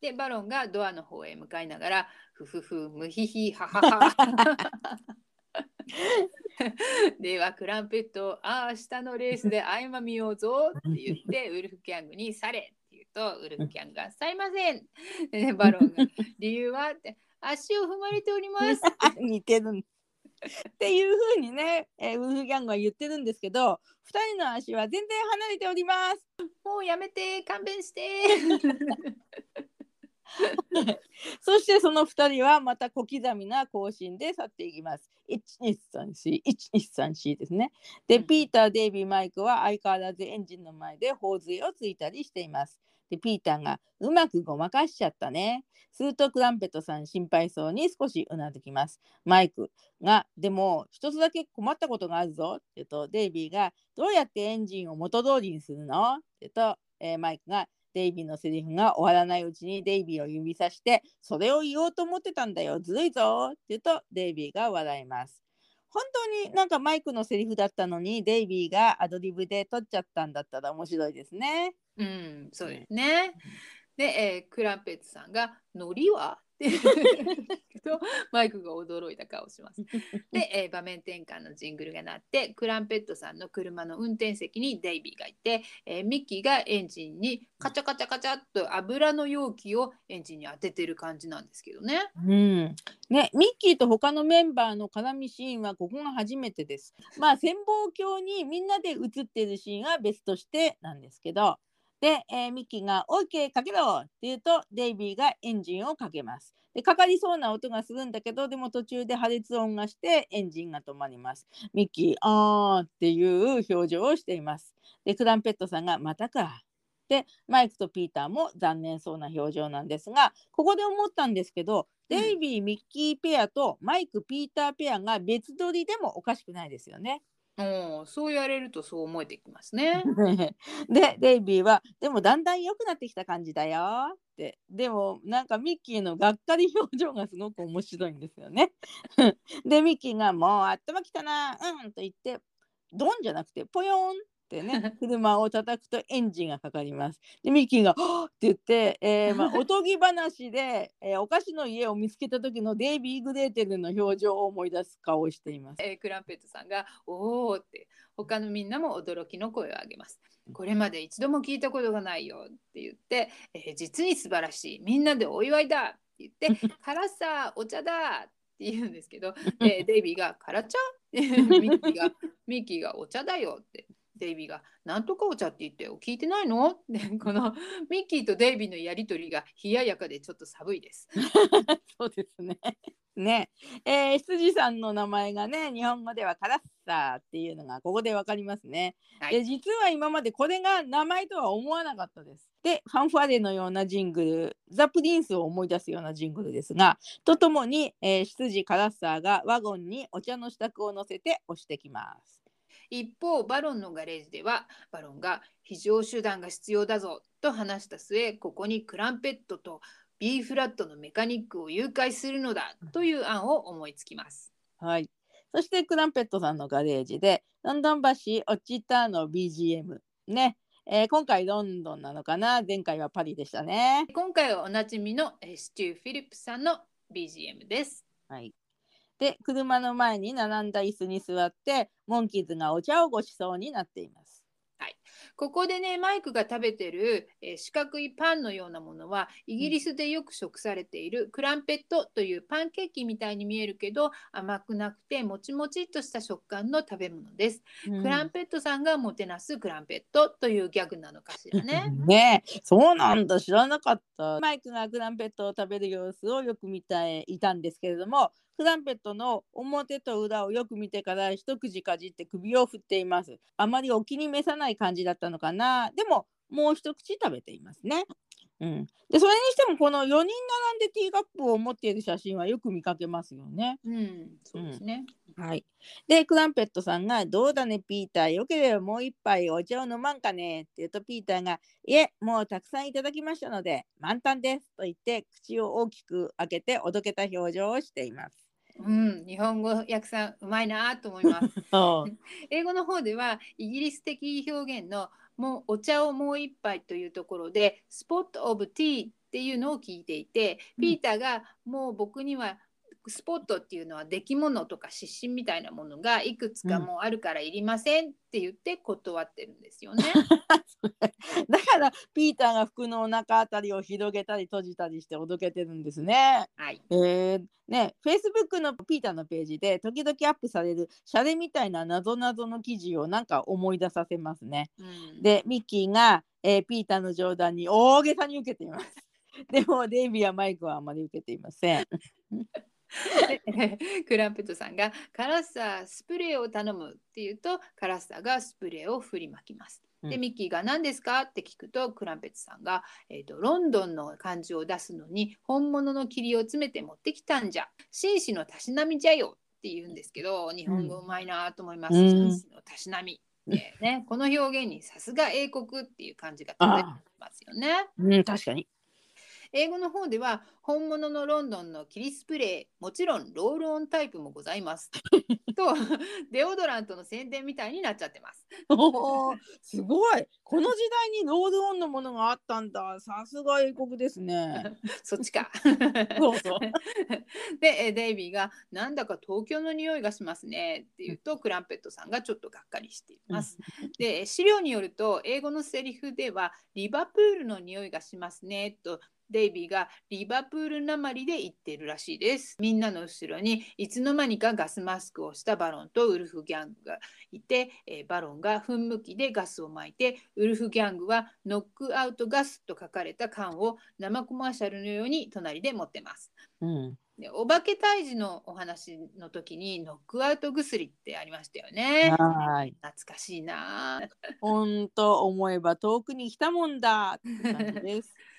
でバロンがドアの方へ向かいながら「ふふふむひひははは」ではクランペットを「ああ明日のレースで相まみようぞ」って言って ウルフキャングに「され」って言うとウルフキャングが「さいません」でバロンが「理由は?」って「足を踏まれております」似てるんっていうふうにね、えーウルフギャングは言ってるんですけど2人の足は全然離れております。もうやめて勘弁して そしてその2人はまた小刻みな行進で去っていきます。1234、1234ですね。で、うんピーター、デイビー、マイクは相変わらずエンジンの前で頬杖をついたりしています。で、ピーターがうまくごまかしちゃったね。するとクランペットさん心配そうに少しうなずきます。マイクが、でも一つだけ困ったことがあるぞって言うと、デイビーがどうやってエンジンを元通りにするの？って言うと、えーマイクがデイビーのセリフが終わらないうちにデイビーを指さして、それを言おうと思ってたんだよ、ずるいぞって言うと、デイビーが笑います。本当になんかマイクのセリフだったのに、デイビーがアドリブで取っちゃったんだったら面白いですね。うんそうですね。で、えークランペットさんが「のりは?」って言うとマイクが驚いた顔をします。で、えー場面転換のジングルが鳴ってクランペットさんの車の運転席にデイビーがいて、えーミッキーがエンジンにカチャカチャカチャっと油の容器をエンジンに当ててる感じなんですけどね。うん、ね、ミッキーと他のメンバーの絡みシーンはここが初めてです。まあ潜望鏡にみんなで映ってるシーンは別としてなんですけど、で、えーミッキーが OK かけろって言うとデイビーがエンジンをかけます。で、かかりそうな音がするんだけど、でも途中で破裂音がしてエンジンが止まります。ミッキー、あーっていう表情をしています。で、クランペットさんがまたか。で、マイクとピーターも残念そうな表情なんですが、ここで思ったんですけど、うんデイビー・ミッキーペアとマイク・ピーターペアが別撮りでもおかしくないですよね。う、そう言われるとそう思えてきますね。で、デイビーは、でもだんだん良くなってきた感じだよって。でも、なんかミッキーのがっかり表情がすごく面白いんですよね。で、ミッキーが、もう頭きたな、うんと言って、ドンじゃなくて、ポヨンってね、車を叩くとエンジンがかかります。で、ミッキーが、はっって言って、えーまあ、おとぎ話で、えーお菓子の家を見つけた時のデイビー・グレーテルの表情を思い出す顔をしています。えークランペットさんが「おお」って他のみんなも驚きの声を上げます。これまで一度も聞いたことがないよって言って、えー実に素晴らしいみんなでお祝いだって言って 「辛さお茶だ」って言うんですけど、えーデイビーが「辛茶?」ミッキーが「ミッキーがお茶だよ」って。デイビーが「なんとかお茶って言ってよ聞いてないの? 」ってこのミッキーとデイビーのやりとりが冷ややかでちょっと寒いです。そうですね。ね、えー、羊さんの名前がね、日本語ではカラッサーっていうのがここでわかりますね。はいで、実は今までこれが名前とは思わなかったです。で、ファンファーレのようなジングル、ザ・プリンスを思い出すようなジングルですが、とともに、えー、羊カラッサーがワゴンにお茶の支度を乗せて押してきます。一方バロンのガレージではバロンが非常手段が必要だぞと話した末ここにクランペットと B フラットのメカニックを誘拐するのだという案を思いつきます。はい。そしてクランペットさんのガレージで、ロンドン橋落ちたの BGM。ね。えー今回ロンドンなのかな？前回はパリでしたね。今回はおなじみのえースチュー・フィリップさんの BGM です。はい。で、車の前に並んだ椅子に座って、モンキーズがお茶をごちそうになっています。ここでねマイクが食べてる、えー四角いパンのようなものはイギリスでよく食されているクランペットというパンケーキみたいに見えるけど甘くなくてもちもちっとした食感の食べ物です。クランペットさんがもてなすクランペットというギャグなのかしらね。ねえそうなんだ知らなかったマイクがクランペットを食べる様子をよく見ていたんですけれどもクランペットの表と裏をよく見てから一口かじって首を振っています。あまりお気に召さない感じだったのかな。でももう一口食べていますね。うん、でそれにしてもこの4人並んでティーカップを持っている写真はよく見かけますよね。うん、そうですね。はい、でクランペットさんが「どうだねピーター。よければもう一杯お茶を飲まんかね」って言うとピーターが「いえもうたくさんいただきましたので満タンです」と言って口を大きく開けておどけた表情をしています。うん、日本語訳さんうまいなと思います。英語の方ではイギリス的表現のもうお茶をもう一杯というところでスポットオブティーっていうのを聞いていて、ピーターがもう僕にはスポットっていうのは出来物とか湿疹みたいなものがいくつかもうあるからいりませんって言って断ってるんですよね。だからピーターが服のお腹あたりを広げたり閉じたりしておどけてるんですね。はい。えー、ね、Facebook のピーターのページで時々アップされるシャレみたいな謎々の記事をなんか思い出させますね。うん、で、ミッキーが、えーピーターの冗談に大げさに受けています。でもデイビーやマイクはあまり受けていません。で クランペットさんがカラッサースプレーを頼むって言うとカラッサーがスプレーを振りまきます。でうん。ミッキーが何ですか？って聞くとクランペットさんが、えーとロンドンの漢字を出すのに本物の霧を詰めて持ってきたんじゃ。紳士のたしなみじゃよって言うんですけど日本語うまいなと思います、うん。紳士のたしなみ、でね、この表現にさすが英国っていう感じが漂ってますよね。うん、確かに。英語の方では本物のロンドンのキリスプレーもちろんロールオンタイプもございます。とデオドラントの宣伝みたいになっちゃってます。すごい。この時代にロールオンのものがあったんだ。さすが英国ですね。そっちか。そうそう でえデイビーがなんだか東京の匂いがしますね。って言うとクランペットさんがちょっとがっかりしています。で資料によると英語のセリフではリバプールの匂いがしますね。とデイビーがリバプールなまりで言ってるらしいです。みんなの後ろにいつの間にかガスマスクをしたバロンとウルフギャングがいて、えーバロンが噴霧器でガスを撒いてウルフギャングはノックアウトガスと書かれた缶を生コマーシャルのように隣で持ってます。うん、でお化け退治のお話の時にノックアウト薬ってありましたよね。はい懐かしいなあ。ほんと思えば遠くに来たもんだって感じです。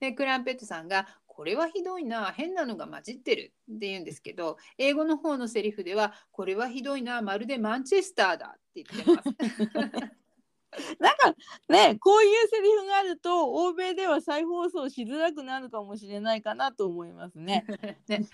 でクランペットさんが「これはひどいな変なのが混じってる」って言うんですけど英語の方のセリフでは「これはひどいなまるでマンチェスターだ」って言ってます。なんかねこういうセリフがあると欧米では再放送しづらくなるかもしれないかなと思いますね。ね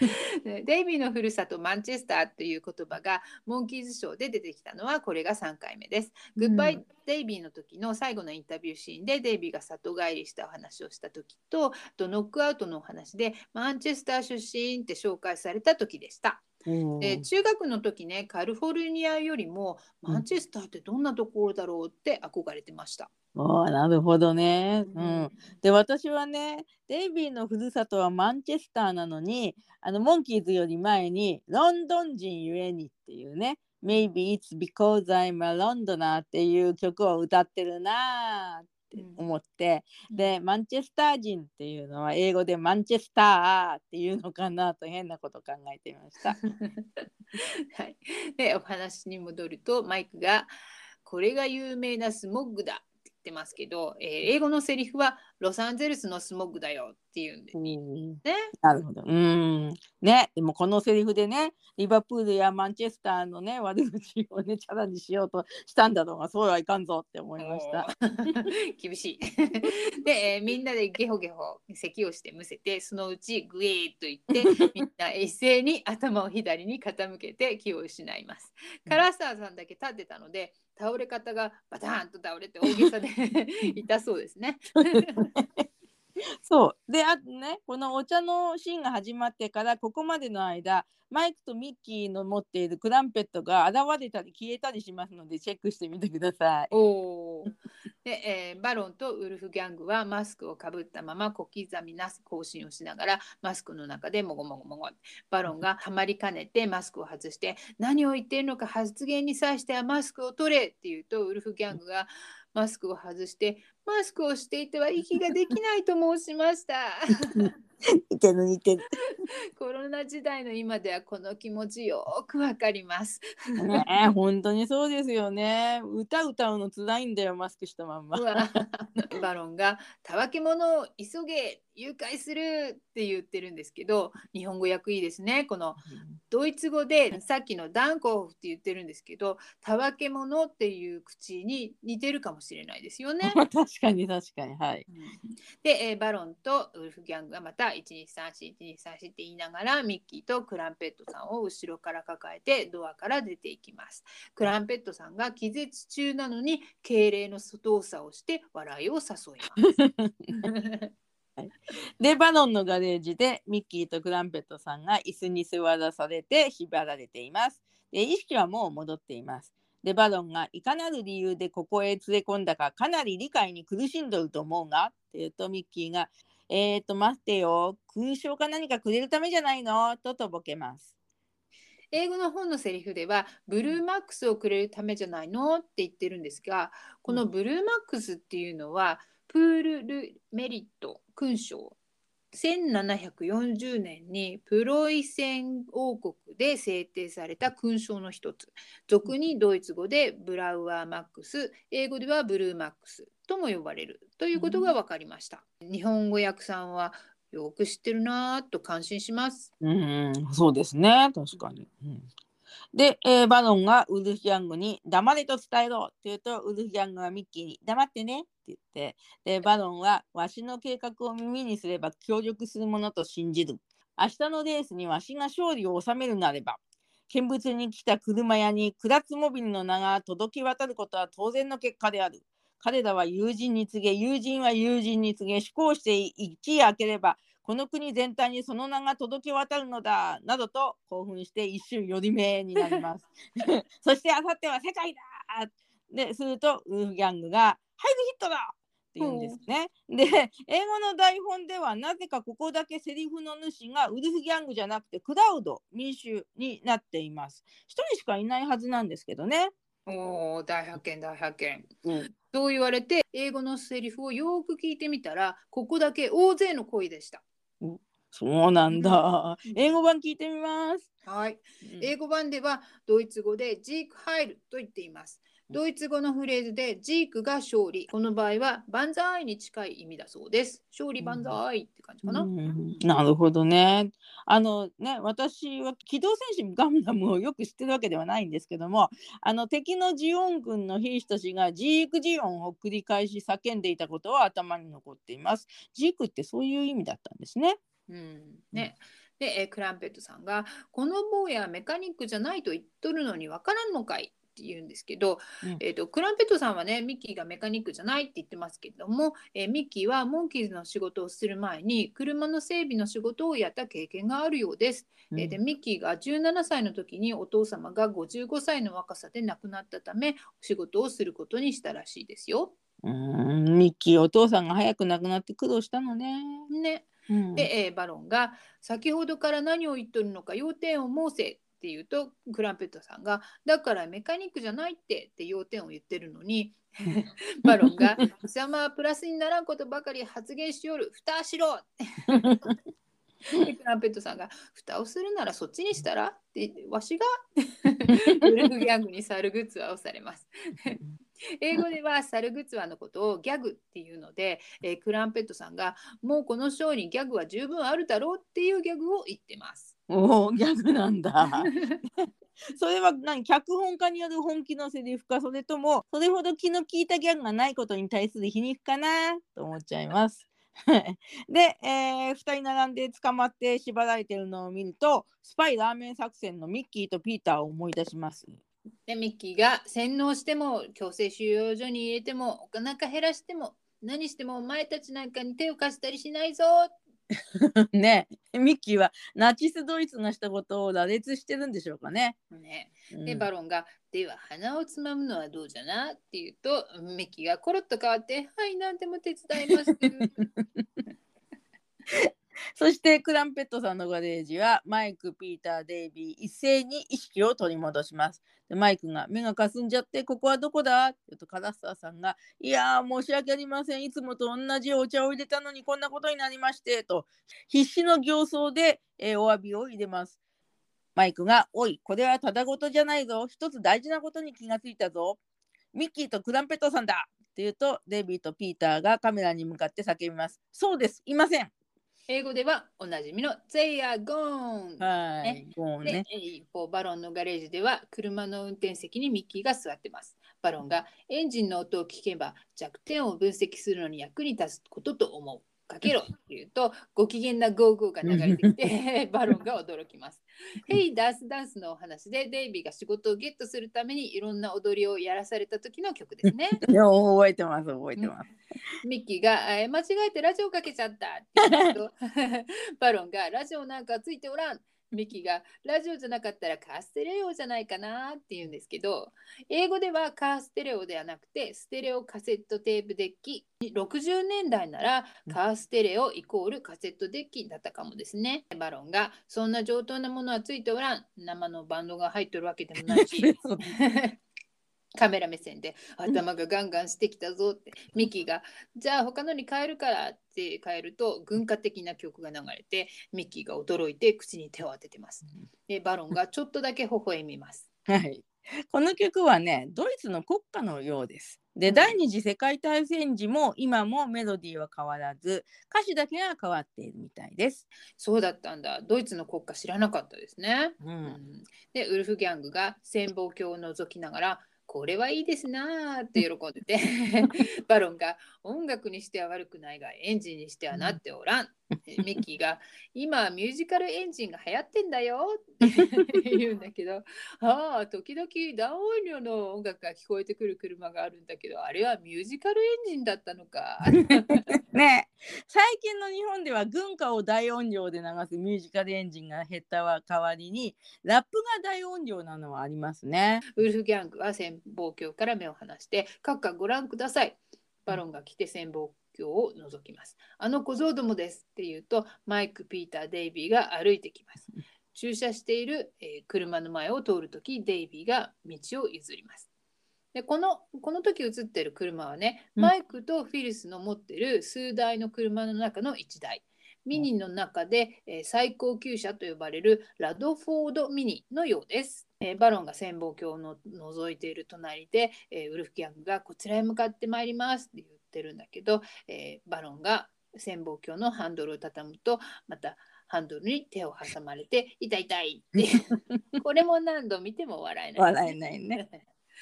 でデイビーのふるさとマンチェスターという言葉がモンキーズショーで出てきたのはこれが3回目です。グッバイデイビーの時の最後のインタビューシーンでデイビーが里帰りしたお話をした時とあとノックアウトのお話でマンチェスター出身って紹介された時でした。うんで中学の時ねカリフォルニアよりもマンチェスターってどんなところだろうって憧れてました。ああなるほどね。ううんん、で私はねデイビーのふるさとはマンチェスターなのにあのモンキーズより前にロンドン人ゆえにっていうね Maybe it's because I'm a Londoner っていう曲を歌ってるなーって思って、でマンチェスター人っていうのは英語でマンチェスターっていうのかなと変なこと考えていました。はい、でお話に戻るとマイクが「これが有名なスモッグだ」って言ってますけど、えー英語のセリフは「ロサンゼルスのスモッグだよ」っていうんですね。なるほど。うん。ね、でもこのセリフでね、リバプールやマンチェスターのね、悪口をね、チャラにしようとしたんだろうが、そうはいかんぞって思いました。厳しい。で、えーみんなでゲホゲホ咳をしてむせてそのうちグエーっと言って みんな一斉に頭を左に傾けて気を失います。カラスターさんだけ立ってたので倒れ方がバターンと倒れて大げさで痛そうですね。そう。で、あとね、このお茶のシーンが始まってから、ここまでの間、マイクとミッキーの持っているクランペットが現れたり消えたりしますので、チェックしてみてください。お で、えーバロンとウルフギャングはマスクをかぶったまま小刻みな行進をしながらマスクの中でもごもごもごバロンがはまりかねてマスクを外して何を言ってるのか発言に際してはマスクを取れって言うとウルフギャングがマスクを外してマスクをしていては息ができないと申しました。似てる似てる。コロナ時代の今ではこの気持ちよくわかります。ねえ本当にそうですよね。歌歌うの辛いんだよマスクしたまんまバロンが「たわけ者を急げ誘拐する」って言ってるんですけど日本語訳いいですねこのドイツ語でさっきのダンコフって言ってるんですけど「たわけ者」っていう口に似てるかもしれないですよね。確かに確かにはい。で、えーバロンとウルフギャングがまた12341234って言いながらミッキーとクランペットさんを後ろから抱えてドアから出ていきます。クランペットさんが気絶中なのに敬礼の動作をして笑いを誘います。でバロンのガレージでミッキーとクランペットさんが椅子に座らされて縛られています。で意識はもう戻っています。でバロンがいかなる理由でここへ連れ込んだかかなり理解に苦しんどると思うがって言うとミッキーが「えーと待ってよ。勲章か何かくれるためじゃないの?」ととぼけます。英語の本のセリフではブルーマックスをくれるためじゃないの？って言ってるんですがこのブルーマックスっていうのはプール・ル・メリット勲章。1740年にプロイセン王国で制定された勲章の一つ。俗にドイツ語でブラウアーマックス英語ではブルーマックスとも呼ばれるということが分かりました、日本語訳さんはよく知ってるなぁと感心します。うんそうですね。確かに。うん。で、えーバロンがウルフギャングに黙れと伝えろって言うとウルフギャングがミッキーに黙ってねって言ってでバロンはわしの計画を耳にすれば協力するものと信じる。明日のレースにわしが勝利を収めるなれば見物に来た車屋にクラッツモビルの名が届き渡ることは当然の結果である彼らは友人に告げ友人は友人に告げ思考して一夜明ければこの国全体にその名が届き渡るのだなどと興奮して一瞬寄り目になります。そしてあさっては世界だでするとウルフギャングが「ハイブヒットだ!」って言うんですね。で英語の台本ではなぜかここだけセリフの主がウルフギャングじゃなくてクラウド民衆になっています。一人しかいないはずなんですけどね。おー大発見大発見うん、そう言われて英語のセリフをよく聞いてみたらここだけ大勢の声でした。そうなんだうん。英語版聞いてみます。はい、うん英語版ではドイツ語でジークハイルと言っています。ドイツ語のフレーズでジークが勝利。この場合は万歳に近い意味だそうです。勝利万歳って感じかな。うんなるほどね。あのね、私は機動戦士ガンダムをよく知ってるわけではないんですけども、あの敵のジオン軍の兵士たちがジークジオンを繰り返し叫んでいたことは頭に残っています。ジークってそういう意味だったんですね。うん、ね。で、えークランペットさんが「この坊やメカニックじゃないと言っとるのにわからんのかい?」って言うんですけど、うんえー、とクランペットさんはねミッキーがメカニックじゃないって言ってますけれども、えーミッキーはモンキーズの仕事をする前に車の整備の仕事をやった経験があるようです。えーでミッキーが17歳の時にお父様が55歳の若さで亡くなったため仕事をすることにしたらしいですよ。うん、ミッキーお父さんが早く亡くなって苦労したのね。ね。うんで、えーバロンが「先ほどから何を言っとるのか要点を申せ」って言うとクランペットさんが「だからメカニックじゃないって」って要点を言ってるのに バロンが「貴様はプラスにならんことばかり発言しよる蓋しろ」でクランペットさんが「蓋をするならそっちにしたら?」ってわしが？ウルフギャングにサルグッズはをされます。英語ではサルグツワのことをギャグっていうので、えークランペットさんがもうこのショーにギャグは十分あるだろうっていうギャグを言ってます。おお、ギャグなんだ。それは何脚本家による本気のセリフかそれともそれほど気の利いたギャグがないことに対する皮肉かな？と思っちゃいます。で、え2人並んで捕まって縛られてるのを見るとスパイラーメン作戦のミッキーとピーターを思い出します。でミッキーが洗脳しても強制収容所に入れてもお腹減らしても何してもお前たちなんかに手を貸したりしないぞ。ねミッキーはナチスドイツのしたことを羅列してるんでしょうかね。ね、うんでバロンが「では鼻をつまむのはどうじゃな?」って言うとミッキーがコロッと変わって「はい何でも手伝います」そしてクランペットさんのガレージはマイク、ピーター、デイビー一斉に意識を取り戻します。でマイクが目がかすんじゃってここはどこだ？って言うとカラスターさんがいやー申し訳ありません。いつもと同じお茶を入れたのにこんなことになりましてと必死の形相で、えーお詫びを入れます。マイクがおいこれはただごとじゃないぞ。一つ大事なことに気がついたぞ。ミッキーとクランペットさんだ。って言うとデイビーとピーターがカメラに向かって叫びます。そうです。いません。英語ではおなじみの They are gone。はい、ねもうね。でえー一方バロンのガレージでは車の運転席にミッキーが座ってます。バロンがエンジンの音を聞けば弱点を分析するのに役に立つことと思う。かけろって言うとご機嫌なゴーゴーが流れてきて バロンが驚きます。ヘイダンスダンスのお話でデイビーが仕事をゲットするためにいろんな踊りをやらされた時の曲ですね。いや覚えてます覚えてます。ミッキーが、えー間違えてラジオかけちゃったって言うと バロンがラジオなんかついておらん。ミッキーがラジオじゃなかったらカステレオじゃないかなって言うんですけど英語ではカステレオではなくてステレオカセットテープデッキ。60年代ならカーステレオイコールカセットデッキだったかもですね。バロンがそんな上等なものはついておらん。生のバンドが入ってるわけでもないし カメラ目線で頭がガンガンしてきたぞってミキがじゃあ他のに変えるからって変えると軍歌的な曲が流れてミッキーが驚いて口に手を当ててます。でバロンがちょっとだけ微笑みます。はい。この曲はね、ドイツの国歌のようです。で、うん第二次世界大戦時も今もメロディーは変わらず、歌詞だけが変わっているみたいです。そうだったんだ。ドイツの国歌知らなかったですね。う。うんんでウルフギャングが潜望鏡を覗きながらこれはいいですなーって喜んでて。バロンが音楽にしては悪くないがエンジンにしてはなっておらん、えミッキーが今ミュージカルエンジンが流行ってんだよって言うんだけどああ時々ダウン音量の音楽が聞こえてくる車があるんだけどあれはミュージカルエンジンだったのかね最近の日本では軍歌を大音量で流すミュージカルエンジンが減った代わりに、ラップが大音量なのはありますね。ウルフギャングは潜望鏡から目を離して、閣下ご覧ください。バロンが来て潜望鏡を覗きます。あの小僧どもですって言うと、マイク、ピーター、デイビーが歩いてきます。駐車している、えー車の前を通るとき、デイビーが道を譲ります。でこのこの時映ってる車はね、うんマイクとフィリスの持ってる数台の車の中の1台。ミニの中で、えー最高級車と呼ばれるラドフォードミニのようです。えーバロンが潜望鏡をの覗いている隣で、えーウルフギャングがこちらへ向かってまいりますって言ってるんだけど、えーバロンが潜望鏡のハンドルを畳むとまたハンドルに手を挟まれて痛い痛いって これも何度見ても笑えない、笑えないね。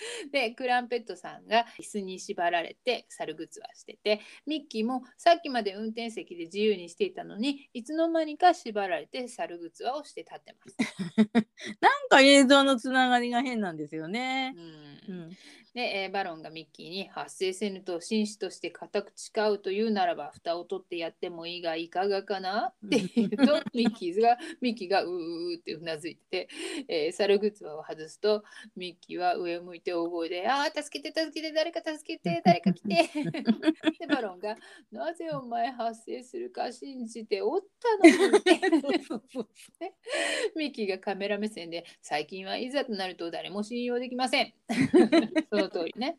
でクランペットさんが椅子に縛られて猿ぐつわしててミッキーもさっきまで運転席で自由にしていたのにいつの間にか縛られて猿ぐつわをして立ってます。なんか映像のつながりが変なんですよね。うんうん。で、えーバロンがミッキーに発生せぬと紳士として固く誓うというならば蓋を取ってやってもいいがいかがかな？って言うと ミッキーがミッキーがうーってうなずいてて、えー、猿ぐつわを外すとミッキーは上を向いて大声で「ああ助けて助けて誰か助けて 誰か来て」でバロンが「なぜお前発生するか信じておったの？に」って ミッキーがカメラ目線で最近はいざとなると誰も信用できません。その通りね。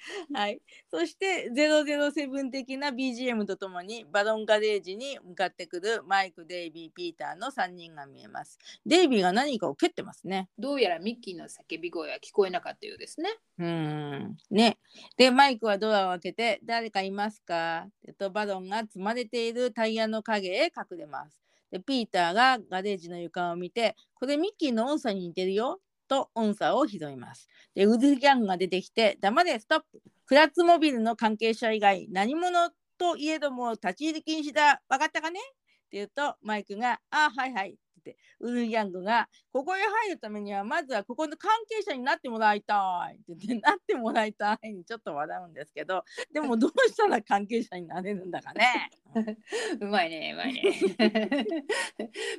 はい。そして007的な BGM とともにバロンガレージに向かってくるマイク、デイビー、ピーターの3人が見えます。デイビーが何かを蹴ってますね。どうやらミッキーの叫び声は聞こえなかったようですね。うーん。ね。で、マイクはドアを開けて、誰かいますか？と、バロンが積まれているタイヤの影へ隠れます。で、ピーターがガレージの床を見て、これミッキーの音差に似てるよ。と音差を拾います。で、ウズギャングが出てきて、黙れ、ストップクラッツモビルの関係者以外、何者といえども立ち入り禁止だ。分かったかね？って言うと、マイクが、あ、はいはい。ってウルフギャングが、ここへ入るためには、まずはここの関係者になってもらいたいって言って、なってもらいたいにちょっと笑うんですけど、でもどうしたら関係者になれるんだかね。うまいね、うまいね。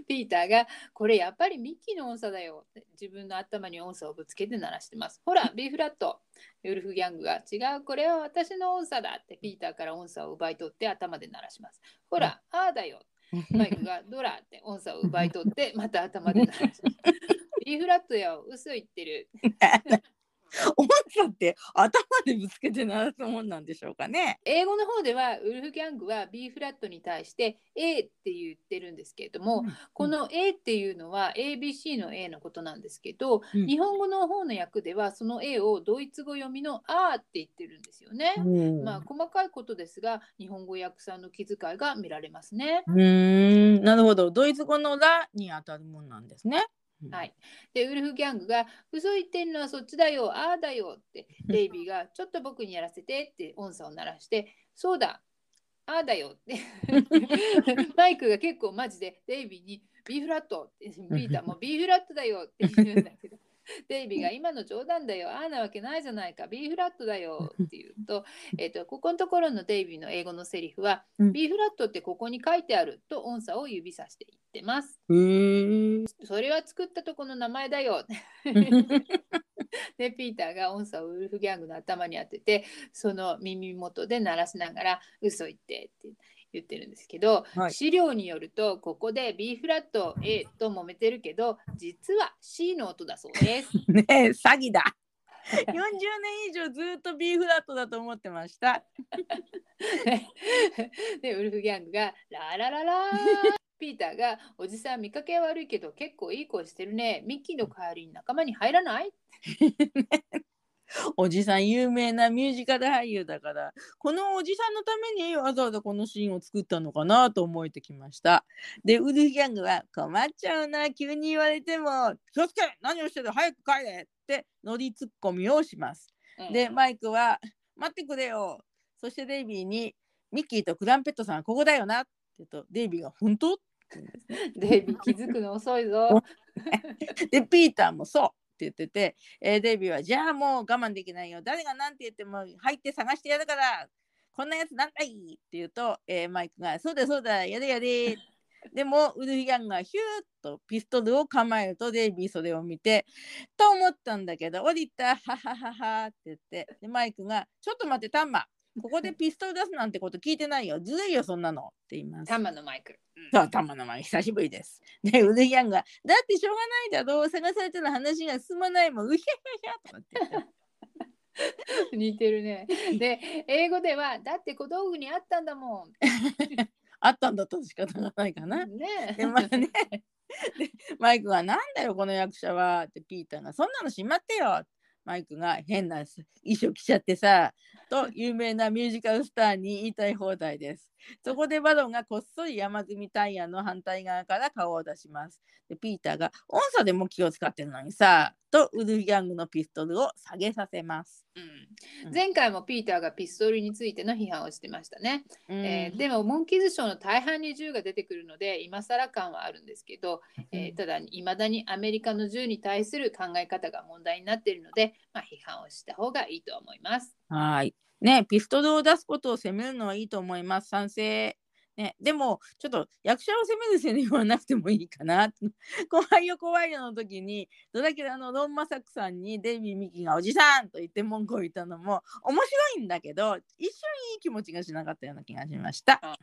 ピーターが、これやっぱりミッキーの音差だよ自分の頭に音差をぶつけて鳴らしてます。ほら、ビーフラット。ウルフギャングが、違う、これは私の音差だってピーターから音差を奪い取って頭で鳴らします。ほら、ああだよ。マイクがドラって音叉を奪い取ってまた頭で鳴らす。B フラットよ、嘘言ってる。音叉って頭でぶつけて鳴らすもんなんでしょうかね。英語の方ではウルフギャングは B フラットに対して A って言ってるんですけれども、この A っていうのは ABC の A のことなんですけど、うん日本語の方の訳ではその A をドイツ語読みの A って言ってるんですよね。うんまあ細かいことですが日本語訳さんの気遣いが見られますね。うーんなるほどドイツ語の「ラ」に当たるもんなんですね。はい、でウルフギャングが「嘘言ってんのはそっちだよああだよ」ってデイビーが「ちょっと僕にやらせて」って音叉を鳴らして「そうだああだよ」って。マイクが結構マジでデイビーに「B フラット」ってピーターも「B フラットだよ」って言うんだけど。デイビーが今の冗談だよ、ああなわけないじゃないか、B フラットだよ。って言うと、えっとここのところのデイビーの英語のセリフは、うん。B フラットってここに書いてあると音叉を指さして言ってます。それは作ったとこの名前だよ。で、ピーターが音叉をウルフギャングの頭に当てて、その耳元で鳴らしながら、嘘言ってって言ってるんですけど、はい資料によると、ここで B フラット A と揉めてるけど、実は C の音だそうです。ねえ詐欺だ。40年以上ずっと B フラットだと思ってました。で、ウルフギャングが、ララララー。ピーターが、おじさん見かけ悪いけど結構いい声してるね。ミッキーの代わりに仲間に入らない？おじさん有名なミュージカル俳優だからこのおじさんのためにわざわざこのシーンを作ったのかなと思えてきました。でウルフギャングは困っちゃうな急に言われても気をつけ何をしてる早く帰れって乗りツッコミをします。うんでマイクは待ってくれよそしてデイビーにミッキーとクランペットさんはここだよなって言うとデイビーが本当？デイビー気づくの遅いぞ。でピーターもそう言ってて、えーデイビーはじゃあもう我慢できないよ。誰が何て言っても入って探してやるからこんなやつなんだいって言うと、えーマイクがそうだそうだやれやれ。でもウルフギャングがヒューッとピストルを構えるとデイビーそれを見てと思ったんだけど降りたははははって言ってでマイクがちょっと待ってタンマここでピストル出すなんてこと聞いてないよずるいよそんなのって言いますタンマのマイクル。うんそう、たまの前、久しぶりです。で、ウルギャンが、だってしょうがないだろう、探されたら話が進まないもん、うひゃひゃひゃとかって言って。似てるね。で、英語では、だって小道具にあったんだもん。あったんだと仕方がないかな。ねで、まあね。で、マイクが、なんだよ、この役者は。ってピーターが、そんなのしまってよ。マイクが変な衣装着ちゃってさ、と有名なミュージカルスターに言いたい放題です。そこでバロンがこっそり山積みタイヤの反対側から顔を出します。でピーターが音叉でも気を使ってるのにさ、とウルフギャングのピストルを下げさせます。うんうん前回もピーターがピストルについての批判をしてましたね。うんえーでも、モンキーズショーの大半に銃が出てくるので、今更感はあるんですけど、えーただ、いまだにアメリカの銃に対する考え方が問題になっているので、まあ、批判をした方がいいと思います。はい。ね、ピストルを出すことを責めるのはいいと思います。賛成。ね、でも、ちょっと役者を責めるセリフはなくてもいいかな。怖いよ怖いよの時に、ドラキュラのロン・マサクさんにデイビー・ミキがおじさんと言って文句を言ったのも面白いんだけど、一瞬いい気持ちがしなかったような気がしました。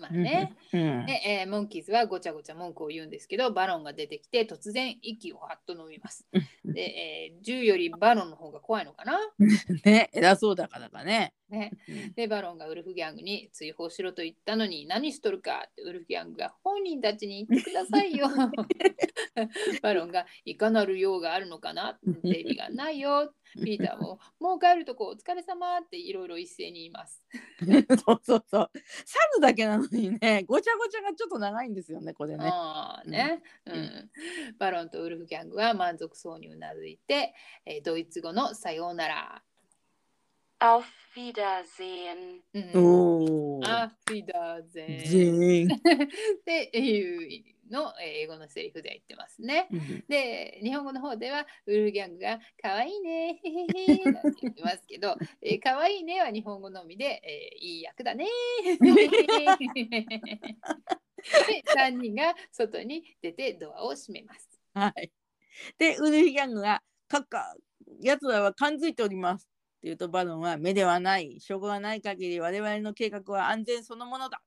まあね、うん。で、えーモンキーズはごちゃごちゃ文句を言うんですけど、バロンが出てきて突然息をはっと飲みます。うんで、えー銃よりバロンの方が怖いのかな？ね、偉そうだからかね。ね。うんで、バロンがウルフギャングに追放しろと言ったのに何しとるかってウルフギャングが本人たちに言ってくださいよ。バロンがいかなる用があるのかな？デイビーがないよ。ピーターももう帰るとこお疲れ様っていろいろ一斉に言います。そうそうそう。猿だけなのにね、ごちゃごちゃがちょっと長いんですよね、これね。ああね、うんうんバロンとウルフギャングは満足そうにうなずいて、えードイツ語のさようなら。Auf Wiedersehen. うんおお。アフィダーゼン全員。っていうのえー英語のセリフで言ってますね。うんで、日本語の方ではウルフギャングが可愛いね、へへへ なんて言ってますけど、えー、可愛いねは日本語のみで、えーいい役だね。で、3人が外に出てドアを閉めます。はい。で、ウルフギャングが、カッカ、やつらは感づいております。って言うと、バロンは、目ではない、証拠がない限り、我々の計画は安全そのものだ。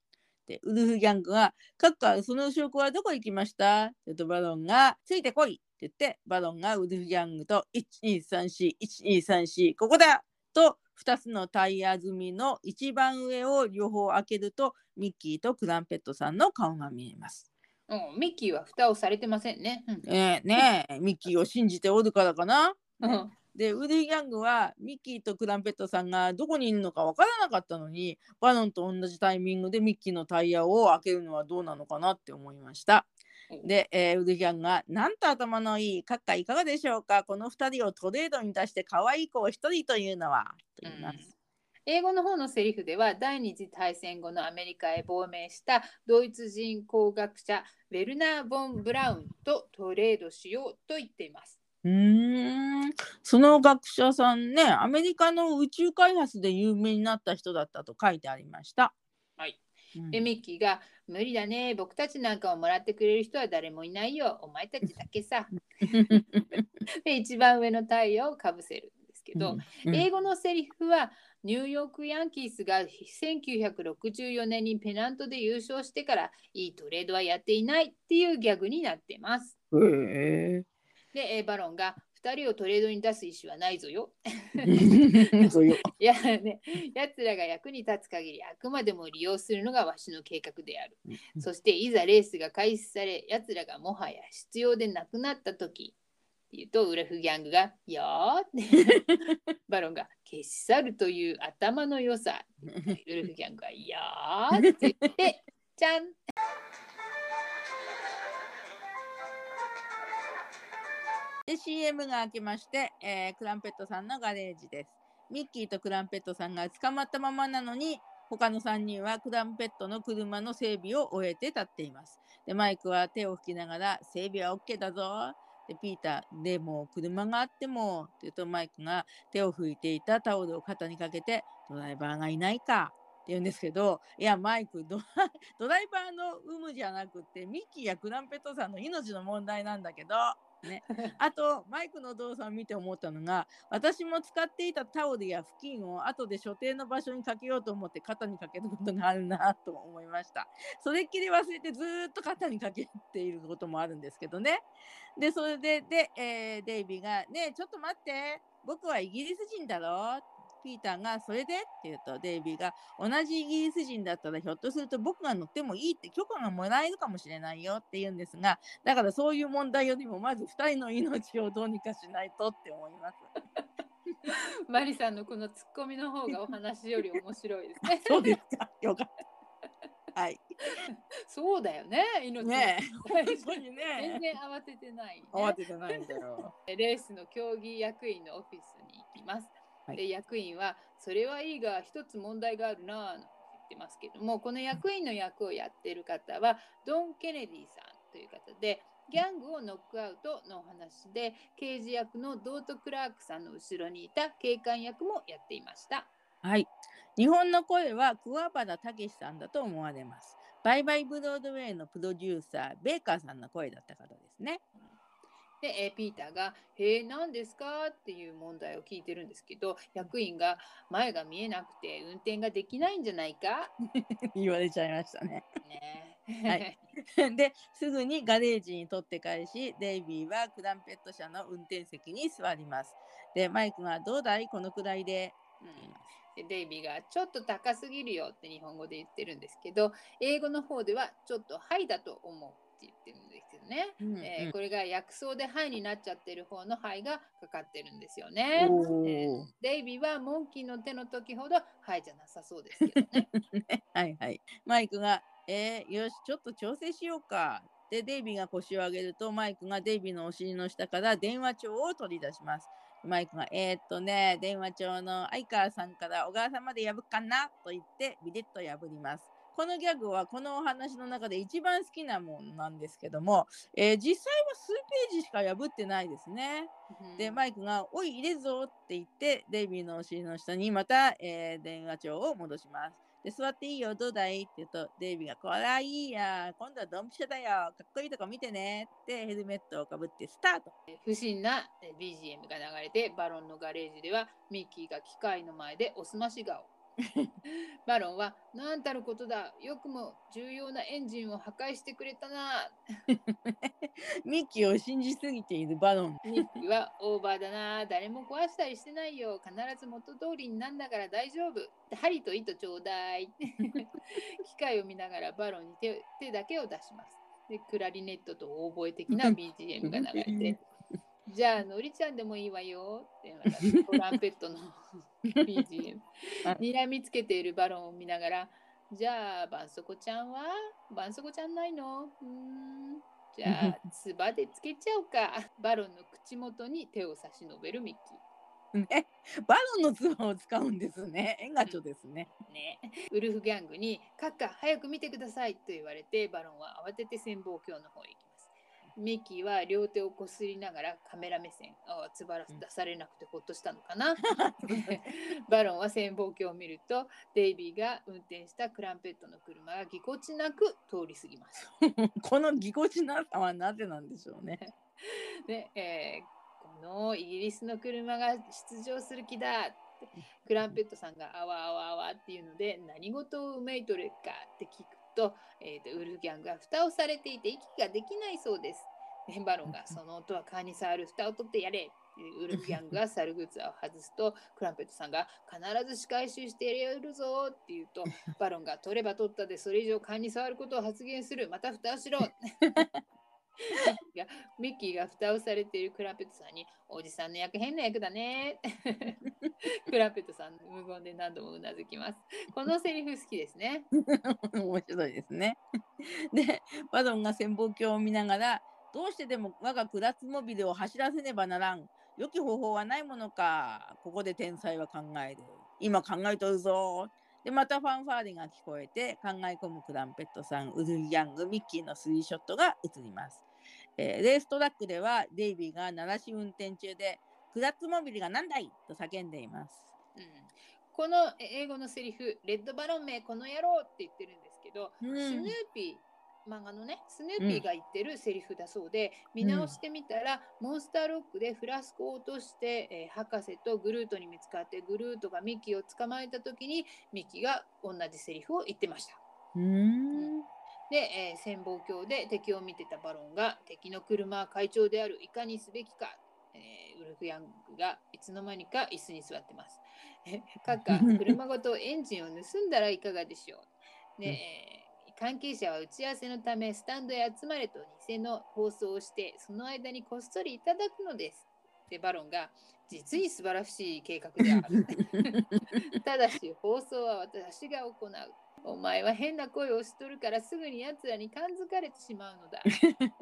でウルフギャングが「カッカその証拠はどこ行きました?」って言うとバロンが「ついてこい!」って言ってバロンがウルフギャングと12341234ここだと2つのタイヤ積みの一番上を両方開けるとミッキーとクランペットさんの顔が見えます。うん、ミッキーは蓋をされてませんね。うんえーねえミッキーを信じておるからかな。うんでウルフギャングはミッキーとクランペットさんがどこにいるのかわからなかったのにバロンと同じタイミングでミッキーのタイヤを開けるのはどうなのかなって思いました。で、えーウルフギャングが「なんと頭のいい閣下いかがでしょうか？この2人をトレードに出して可愛い子を1人というのは」と言います。英語の方のセリフでは第二次大戦後のアメリカへ亡命したドイツ人工学者ウェルナー・ボン・ブラウンとトレードしようと言っています。うーん。その学者さんねアメリカの宇宙開発で有名になった人だったと書いてありました。はい。うん。で、ミッキーが「無理だね。僕たちなんかをもらってくれる人は誰もいないよ。お前たちだけさ」で一番上の太陽をかぶせるんですけど、うん。英語のセリフはニューヨーク・ヤンキースが1964年にペナントで優勝してからいいトレードはやっていないっていうギャグになってます。へえで、えーバロンが2人をトレードに出す意思はないぞよ。いやね、やつらが役に立つ限りあくまでも利用するのがわしの計画である。そしていざレースが開始され、やつらがもはや必要でなくなった時って言うと、ウルフギャングが、いやーって、バロンが消し去るという頭の良さ。ウルフギャングが、いやーって言って、じゃんで CM が明けまして、えークランペットさんのガレージです。ミッキーとクランペットさんが捕まったままなのに他の3人はクランペットの車の整備を終えて立っています。でマイクは手を拭きながら整備は OK だぞ。でピーターでも車があってもって言うとマイクが手を拭いていたタオルを肩にかけてドライバーがいないかって言うんですけどいやマイクドドライバーの有無じゃなくてミッキーやクランペットさんの命の問題なんだけどね。あとマイクの動作を見て思ったのが私も使っていたタオルや布巾を後で所定の場所にかけようと思って肩にかけることがあるなと思いました。それっきり忘れてずっと肩にかけていることもあるんですけどね。でそれでで、えーデイビーが「ねえちょっと待って。僕はイギリス人だろ」ってピーターが「それで?」って言うとデイビーが「同じイギリス人だったらひょっとすると僕が乗ってもいいって許可がもらえるかもしれないよ」って言うんですがだからそういう問題よりもまず2人の命をどうにかしないとって思います。マリさんのこのツッコミの方がお話より面白いですね。そうですかよかった。はい。そうだよね、命のね本事当に全ね然慌ててない、ね。慌ててないんだよ。レースの競技役員のオフィスに行きます。はいで役員は「それはいいが一つ問題があるな」と言ってますけどもこの役員の役をやっている方はドン・ケネディさんという方でギャングをノックアウトのお話で刑事役のドート・クラークさんの後ろにいた警官役もやっていました。はい。日本の声は桑原武さんだと思われます。バイバイブロードウェイのプロデューサー、ベーカーさんの声だった方ですね。で、えーピーターが「へえ何ですか?」っていう問題を聞いてるんですけど役員が「前が見えなくて運転ができないんじゃないか? 言われちゃいましたね。」ね。はい で、すぐにガレージに取って返し、デイビーはクランペット車の運転席に座ります。で、マイクがどうだい？このくらいで。うんでデイビーが「ちょっと高すぎるよ」って日本語で言ってるんですけど英語の方では「ちょっとはいだと思う」言ってるんですよね。うんえーこれが訳奏で「はい」になっちゃってる方の「はい」がかかってるんですよね。えーデイビーはモンキーの手の時ほど「はい」じゃなさそうですけどね。はいはい。マイクが、えーよし、ちょっと調整しようか。で、デイビーが腰を上げると、マイクがデイビーのお尻の下から電話帳を取り出します。マイクが、えー、っとね、電話帳の相川さんから小川さんまで破くかなと言って、ビリッと破ります。このギャグはこのお話の中で一番好きなものなんですけども、えー実際は数ページしか破ってないですね。で、マイクが、おい、入れるぞって言って、デイビーのお尻の下にまた、えー電話帳を戻します。で、座っていいよ、どうだいって言うと、デイビーが、これはいいや、今度はドンピシャだよ、かっこいいとこ見てねって、ヘルメットをかぶってスタート。不審なえー BGM が流れてバロンのガレージではミッキーが機械の前でおすまし顔バロンは何たることだ。よくも重要なエンジンを破壊してくれたな。ミッキーを信じすぎているバロン。ミッキーはオーバーだな。誰も壊したりしてないよ。必ず元通りになんだから大丈夫。針と糸ちょうだい。機械を見ながらバロンに手手だけを出します。でクラリネットとオーボエ的な BGM が流れてじゃあ、のりちゃんでもいいわよってまたトランペットの BGM。睨 みつけているバロンを見ながら、じゃあ、ばんそこちゃんはばんそこちゃんないの？うん。じゃあ、つばでつけちゃおうか。バロンの口元に手を差し伸べるミッキー。ね、バロンのツバを使うんですね。エンガチョですね。ね、ウルフギャングに「カッカ早く見てください」と言われてバロンは慌てて潜望鏡の方へ行き。ミッキーは両手をこすりながらカメラ目線あつばら出されなくてほっとしたのかな？バロンは潜望鏡を見るとデイビーが運転したクランペットの車がぎこちなく通り過ぎます。このぎこちなさはなぜなんでしょうね。で、えーこのイギリスの車が出場する気だクランペットさんがあわあわあわっていうので何事をうめいとるかって聞くと,、えーとウルフギャングが蓋をされていて息ができないそうです。でバロンが その音は蚊に触る蓋を取ってやれウルフギャングが猿グッズを外すとクランペットさんが必ず仕返ししてやるぞって言うと バロンが取れば取ったでそれ以上蚊に触ることを発言するまた蓋をしろいやミッキーが蓋をされているクラペットさんにおじさんの役変な役だね クラペットさん無言で何度もうなずきますこのセリフ好きですね 面白いですね。で、バロンが潜望鏡を見ながら、どうしてでも我がクラツモビルを走らせねばならん。良き方法はないものか。ここで天才は考える。今考えとるぞ。で、またファンファーレが聞こえて、考え込むクランペットさん、ウルフ・ヤング、ミッキーのスリーショットが映ります。えーレーストラックでは、デイビーが鳴らし運転中で、クラッツモビルが何だいと叫んでいます。うんこの英語のセリフ「レッドバロン名この野郎」って言ってるんですけど、うんスヌーピー漫画のねスヌーピーが言ってるセリフだそうで、見直してみたら、モンスターロックでフラスコを落として、えー博士とグルートに見つかってグルートがミッキーを捕まえた時にミッキーが同じセリフを言ってました。うーん。で、えー潜望鏡で敵を見てたバロンが敵の車は会長であるいかにすべきか、えーウルフ・ヤングがいつの間にか椅子に座ってます。えカッカ車ごとエンジンを盗んだらいかがでしょう？で、えー関係者は打ち合わせのためスタンドへ集まれと偽の放送をしてその間にこっそりいただくのです。でバロンが実に素晴らしい計画である。ただし放送は私が行う。お前は変な声をしとるからすぐに奴らに感づかれてしまうのだ。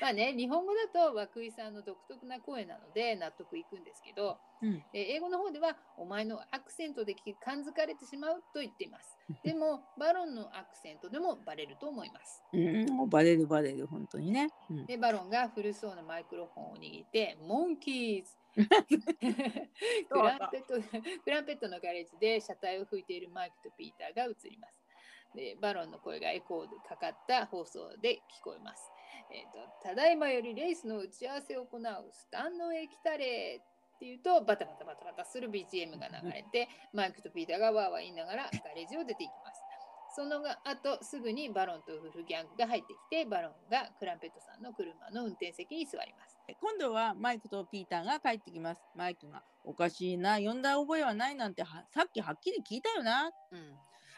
まあね、日本語だと涌井さんの独特な声なので納得いくんですけど、うんえー英語の方ではお前のアクセントで感づかれてしまうと言っています。でもバロンのアクセントでもバレると思います。うん、もうバレるバレる、本当にね。うん、で、バロンが古そうなマイクロフォンを握って、モンキーズ クランペット クランペットのガレージで車体を吹いているマイクとピーターが映ります。でバロンの声がエコーでかかった放送で聞こえます。えーとただいまよりレースの打ち合わせを行うスタンドへ来たれっていうとバタバタバタバタする BGM が流れてマイクとピーターがわーわー言いながらガレージを出ていきます。その後すぐにバロンとウルフギャングが入ってきてバロンがクランペットさんの車の運転席に座ります。今度はマイクとピーターが帰ってきます。マイクが、おかしいな、呼んだ覚えはないなんてはさっきはっきり聞いたよな。うん、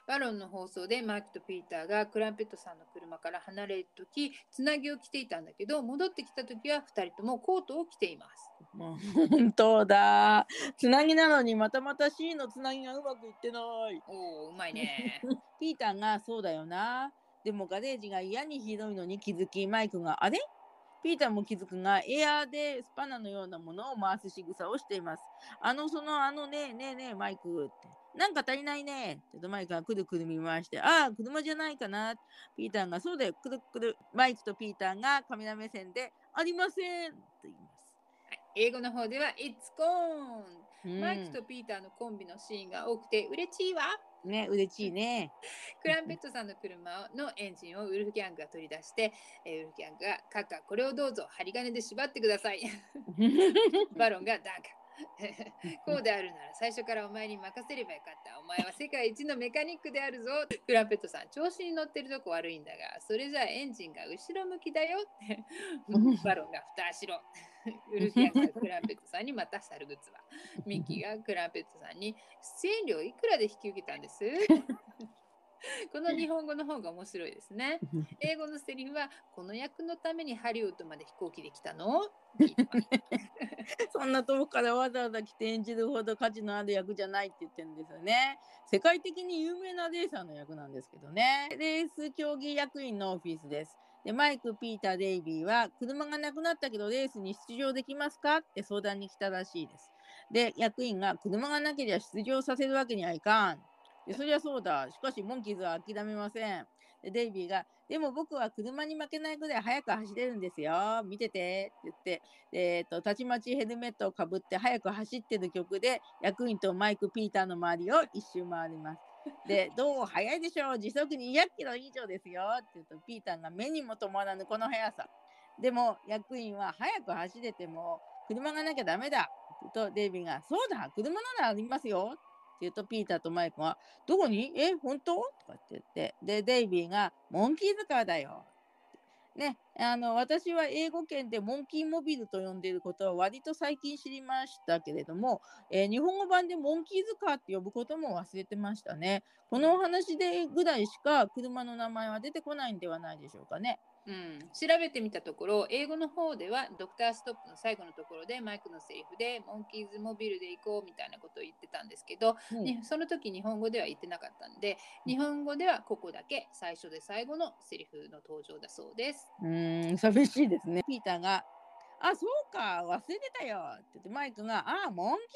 バロンの放送でマイクとピーターがクランペットさんの車から離れるときつなぎを着ていたんだけど戻ってきたときは2人ともコートを着ています。もう本当だ。つなぎなのにまたまた C のつなぎがうまくいってない。おおうまいね。ピーターがそうだよな。でもガレージが嫌にひどいのに気づき、マイクがあれ？ピーターも気づくが、エアーでスパナのようなものを回す仕草をしています。あの、その、あのね、ねえねえ、マイクって。なんか足りないね。ちょっとマイクがくるくる見回して、ああ、車じゃないかな。ピーターが、そうだよ、くるくる。マイクとピーターがカメラ目線で、ありませんと言います。はい英語の方では It's gone、うんマイクとピーターのコンビのシーンが多くて嬉しいわ。ね、嬉しいね。クランペットさんの車のエンジンをウルフギャングが取り出して、えーウルフギャングがカッカこれをどうぞ針金で縛ってください。バロンがダンカ こうであるなら最初からお前に任せればよかった。お前は世界一のメカニックであるぞ。クランペットさん、調子に乗ってるとこ悪いんだが、それじゃあエンジンが後ろ向きだよって。バロンが蓋しろ。ウルフィアンがクランペットさんにまた猿グッズは。ミッキーがクランペットさんに出演料いくらで引き受けたんです？この日本語の方が面白いですね。英語のセリフは、この役のためにハリウッドまで飛行機で来たの？そんな遠くからわざわざ来て演じるほど価値のある役じゃないって言ってるんですよね。世界的に有名なレーサーの役なんですけどね。レース競技役員のオフィスです。で、マイク、ピーター、デイビーは、車がなくなったけどレースに出場できますか？って相談に来たらしいです。で、役員が、車がなければ出場させるわけにはいかん。で、そりゃそうだ。しかし、モンキーズは諦めません。デイビーが、でも僕は車に負けないぐらい速く走れるんですよ。見ててって言って、えっと、たちまちヘルメットをかぶって速く走ってる曲で、役員とマイク・ピーターの周りを一周回ります。で、どう？速いでしょう時速200キロ以上ですよって言うと、ピーターが目にも止まらぬこの速さ。でも、役員は速く走れても、車がなきゃダメだと、デイビーが、そうだ、車ならありますよ言うと、ピーターとマイクが、どこに？え、本当？とかって言って、で、デイビーが、モンキーズカーだよ。ね、あの私は英語圏でモンキーモビルと呼んでいることは割と最近知りましたけれども、えー日本語版でモンキーズカーって呼ぶことも忘れてましたね。このお話でぐらいしか車の名前は出てこないんではないでしょうかね。うん、調べてみたところ、英語の方ではドクターストップの最後のところでマイクのセリフでモンキーズモビルで行こうみたいなことを言ってたんですけど、うんにその時日本語では言ってなかったんで、日本語ではここだけ最初で最後のセリフの登場だそうです。うーん、寂しいですね。ピーターが、あ、そうか、忘れてたよって言って、マイクが、あ、モンキー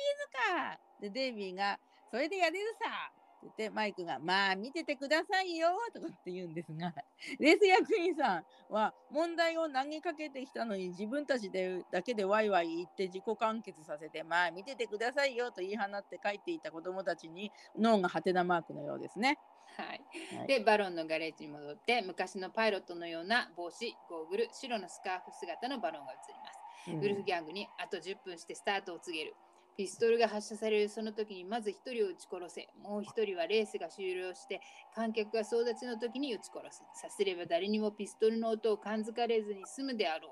ズかで、デイビーが、それでやれるさ言って、マイクが、まあ、見ててくださいよとかって言うんですが、レース役員さんは問題を投げかけてきたのに自分たちでだけでワイワイ言って自己完結させて、まあ、見ててくださいよと言い放って帰っていた子供たちに脳がハテナマークのようですね。はい、はいでバロンのガレージに戻って昔のパイロットのような帽子ゴーグル白のスカーフ姿のバロンが映ります。うんウルフギャングにあと10分してスタートを告げる。ピストルが発射されるその時にまず1人を撃ち殺せ。もう1人はレースが終了して観客が総立ちの時に撃ち殺す。さすれば誰にもピストルの音を感づかれずに済むであろう。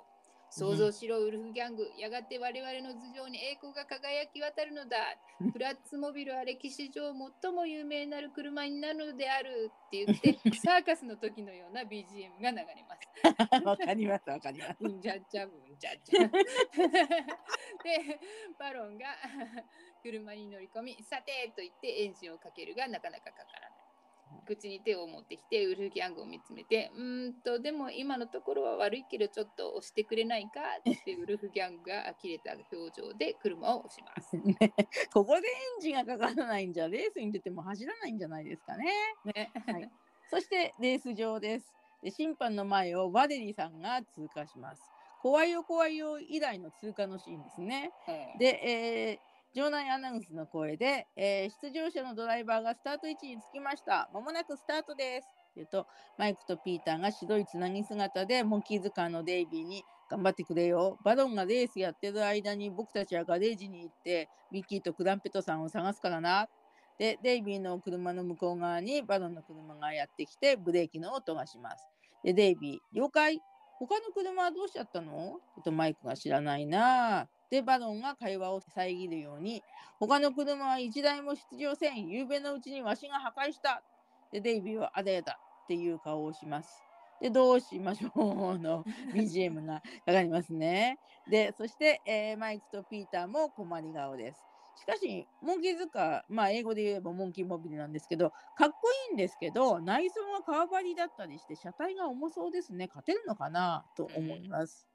想像しろ、ウルフギャング。やがて我々の頭上に栄光が輝き渡るのだ。プラッツモビルは歴史上最も有名なる車になるのであるって言って、サーカスの時のような BGM が流れます。わかります、わかります。ちゃっちゃ。で、バロンが 車に乗り込み、さてと言ってエンジンをかけるがなかなかかからない。口に手を持ってきてウルフギャングを見つめて、うーんと、でも今のところは悪いけどちょっと押してくれないか？ってウルフギャングが呆れた表情で車を押します。ね、ここでエンジンがかからないんじゃレースに出ても走らないんじゃないですかね。ね。はいそしてレース場です。で審判の前をバデリさんが通過します。怖いよ怖いよ以来の通過のシーンですね。うんで、えー場内アナウンスの声で、えー出場者のドライバーがスタート位置につきました。まもなくスタートです。って言うと、マイクとピーターが白いつなぎ姿でモンキーズカーのデイビーに頑張ってくれよ。バロンがレースやってる間に僕たちはガレージに行ってミッキーとクランペットさんを探すからな。で、デイビーの車の向こう側にバロンの車がやってきてブレーキの音がします。で、デイビー、了解他の車はどうしちゃったの？とマイクが知らないなあ。で、バロンが会話を遮るように、他の車は一台も出場せん。夕べのうちにわしが破壊した。で、デイビーはあれやだっていう顔をします。で、どうしましょうの？BGM がかかりますね。で、そして、えーマイクとピーターも困り顔です。しかし、モンキーズカー、まあ、英語で言えばモンキーモビルなんですけど、かっこいいんですけど、内装が革張りだったりして、車体が重そうですね。勝てるのかな？と思います。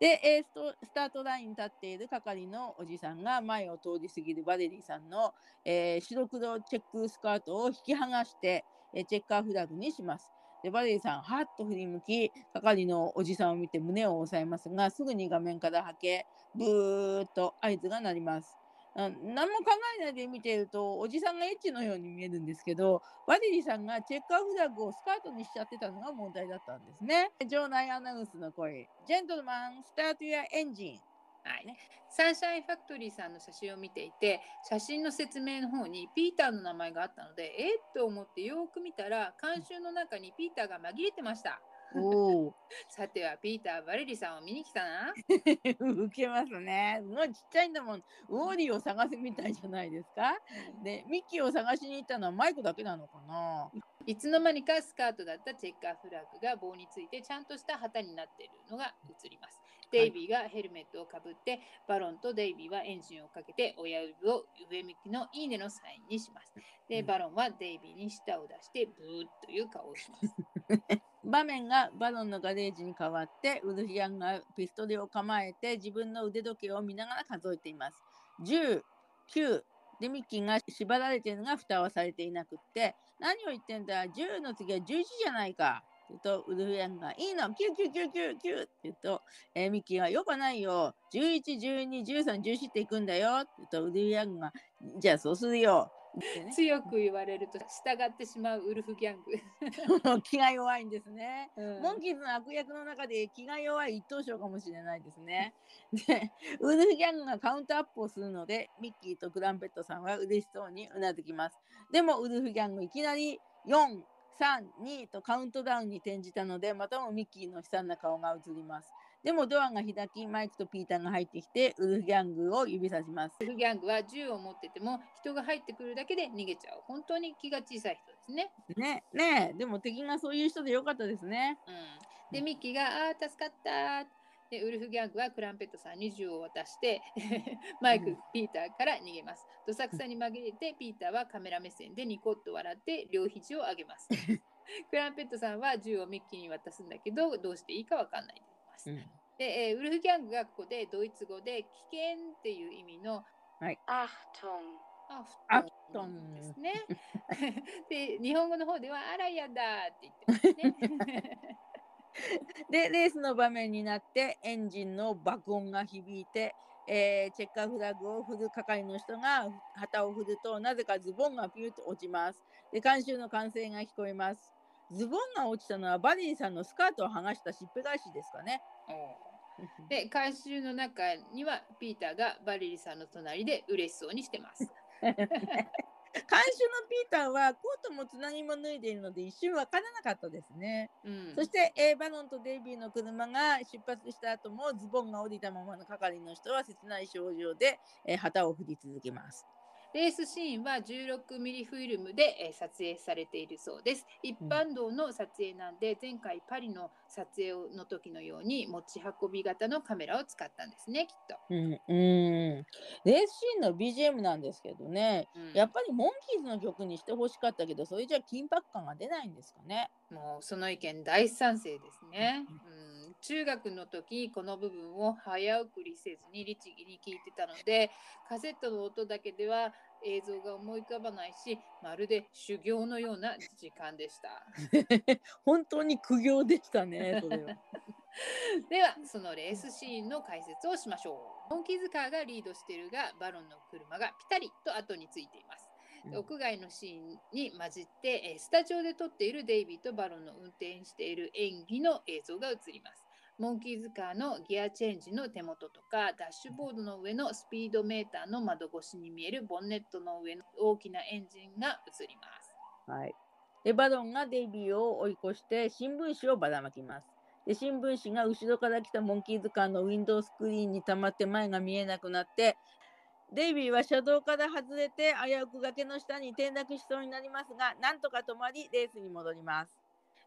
で、えーストスタートラインに立っている係のおじさんが前を通り過ぎるバレリーさんの、えー白黒チェックスカートを引き剥がして、えーチェッカーフラグにします。で、バレリーさん、はっと振り向き、係のおじさんを見て胸を押さえますが、すぐに画面からはけ、ブーっと合図が鳴ります。うん何も考えないで見てると、おじさんがエッチのように見えるんですけど、バレリさんがチェッカーフラッグをスカートにしちゃってたのが問題だったんですね。場内アナウンスの声、ジェントルマン、スタートやエンジン。はいね、サンシャインファクトリーさんの写真を見ていて写真の説明の方にピーターの名前があったのでえっと思ってよく見たら監修の中にピーターが紛れてました。おお。さてはピーター・バレリさんを見に来たな。受けますね。もうちっちゃいんだもん。ウォーリーを探すみたいじゃないですか。で、ミッキーを探しに行ったのはマイクだけなのかな。いつの間にかスカートだったチェッカーフラッグが棒についてちゃんとした旗になっているのが映ります。デイビーがヘルメットをかぶって、バロンとデイビーはエンジンをかけて親指を上向きのいいねのサインにします。で、うんバロンはデイビーに舌を出してブーッという顔をします。場面がバロンのガレージに変わってウルフィアンがピストルを構えて自分の腕時計を見ながら数えています。10、9でミッキーが縛られているのが蓋はされていなくって何を言ってんだ10の次は11じゃないか。言うとウルフィアンが「いいの !99999!」って言うと、えーミッキーが「よくないよ11121314っていくんだよ」って言うとウルフィアンが「じゃあそうするよ」ね強く言われると従ってしまうウルフギャング。気が弱いんですね。うんモンキーズの悪役の中で気が弱い一等賞かもしれないですね。で、ウルフギャングがカウントアップをするので、ミッキーとクランペットさんは嬉しそうにうなずきます。でも、ウルフギャングいきなり4、3、2とカウントダウンに転じたので、またもミッキーの悲惨な顔が映ります。でもドアが開き、マイクとピーターが入ってきて、ウルフギャングを指さします。ウルフギャングは銃を持ってても人が入ってくるだけで逃げちゃう。本当に気が小さい人ですね。ね、ねえでも敵がそういう人でよかったですね。うん、で、ミッキーが、あー助かった。で、ウルフギャングはクランペットさんに銃を渡して、マイク、ピーターから逃げます。どさくさに紛れて、ピーターはカメラ目線でニコッと笑って両肘を上げます。クランペットさんは銃をミッキーに渡すんだけど、どうしていいかわかんないで、えーウルフギャングがここでドイツ語で危険っていう意味の Achtung. アフアフトトンンですね。で、日本語の方ではあらやだって言ってますね。でレースの場面になってエンジンの爆音が響いて、えーチェッカーフラッグを振る係の人が旗を振るとなぜかズボンがピューと落ちます。で監修の歓声が聞こえます。ズボンが落ちたのはバディさんのスカートを剥がしたしっぺ返しですかね。で、回収の中にはピーターがバレリさんの隣で嬉しそうにしてます。監修のピーターはコートもつなぎも脱いでいるので一瞬わからなかったですね。うん、そして、えーバロンとデイビーの車が出発した後もズボンが降りたままの係の人は切ない表情で、えー旗を振り続けます。レースシーンは16ミリフィルムで、えー撮影されているそうです。一般道の撮影なんで、前回パリの撮影の時のように持ち運び型のカメラを使ったんですね、きっと。うん、うんレースシーンの BGM なんですけどね、うんやっぱりモンキーズの曲にしてほしかったけど、それじゃ緊迫感が出ないんですかね。もうその意見大賛成ですね。うん、中学の時この部分を早送りせずに律儀に聞いてたのでカセットの音だけでは映像が思い浮かばないしまるで修行のような時間でした。本当に苦行でしたね、それは。ではそのレースシーンの解説をしましょう。モンキーズカーがリードしているがバロンの車がピタリと後についています。で屋外のシーンに混じって、えースタジオで撮っているデイビーとバロンの運転している演技の映像が映ります。モンキーズカーのギアチェンジの手元とかダッシュボードの上のスピードメーターの窓越しに見えるボンネットの上の大きなエンジンが映ります。はい。で、バロンがデイビーを追い越して新聞紙をばらまきます。で、新聞紙が後ろから来たモンキーズカーのウィンドウスクリーンに溜まって前が見えなくなって、デイビーは車道から外れて危うく崖の下に転落しそうになりますが、なんとか止まりレースに戻ります。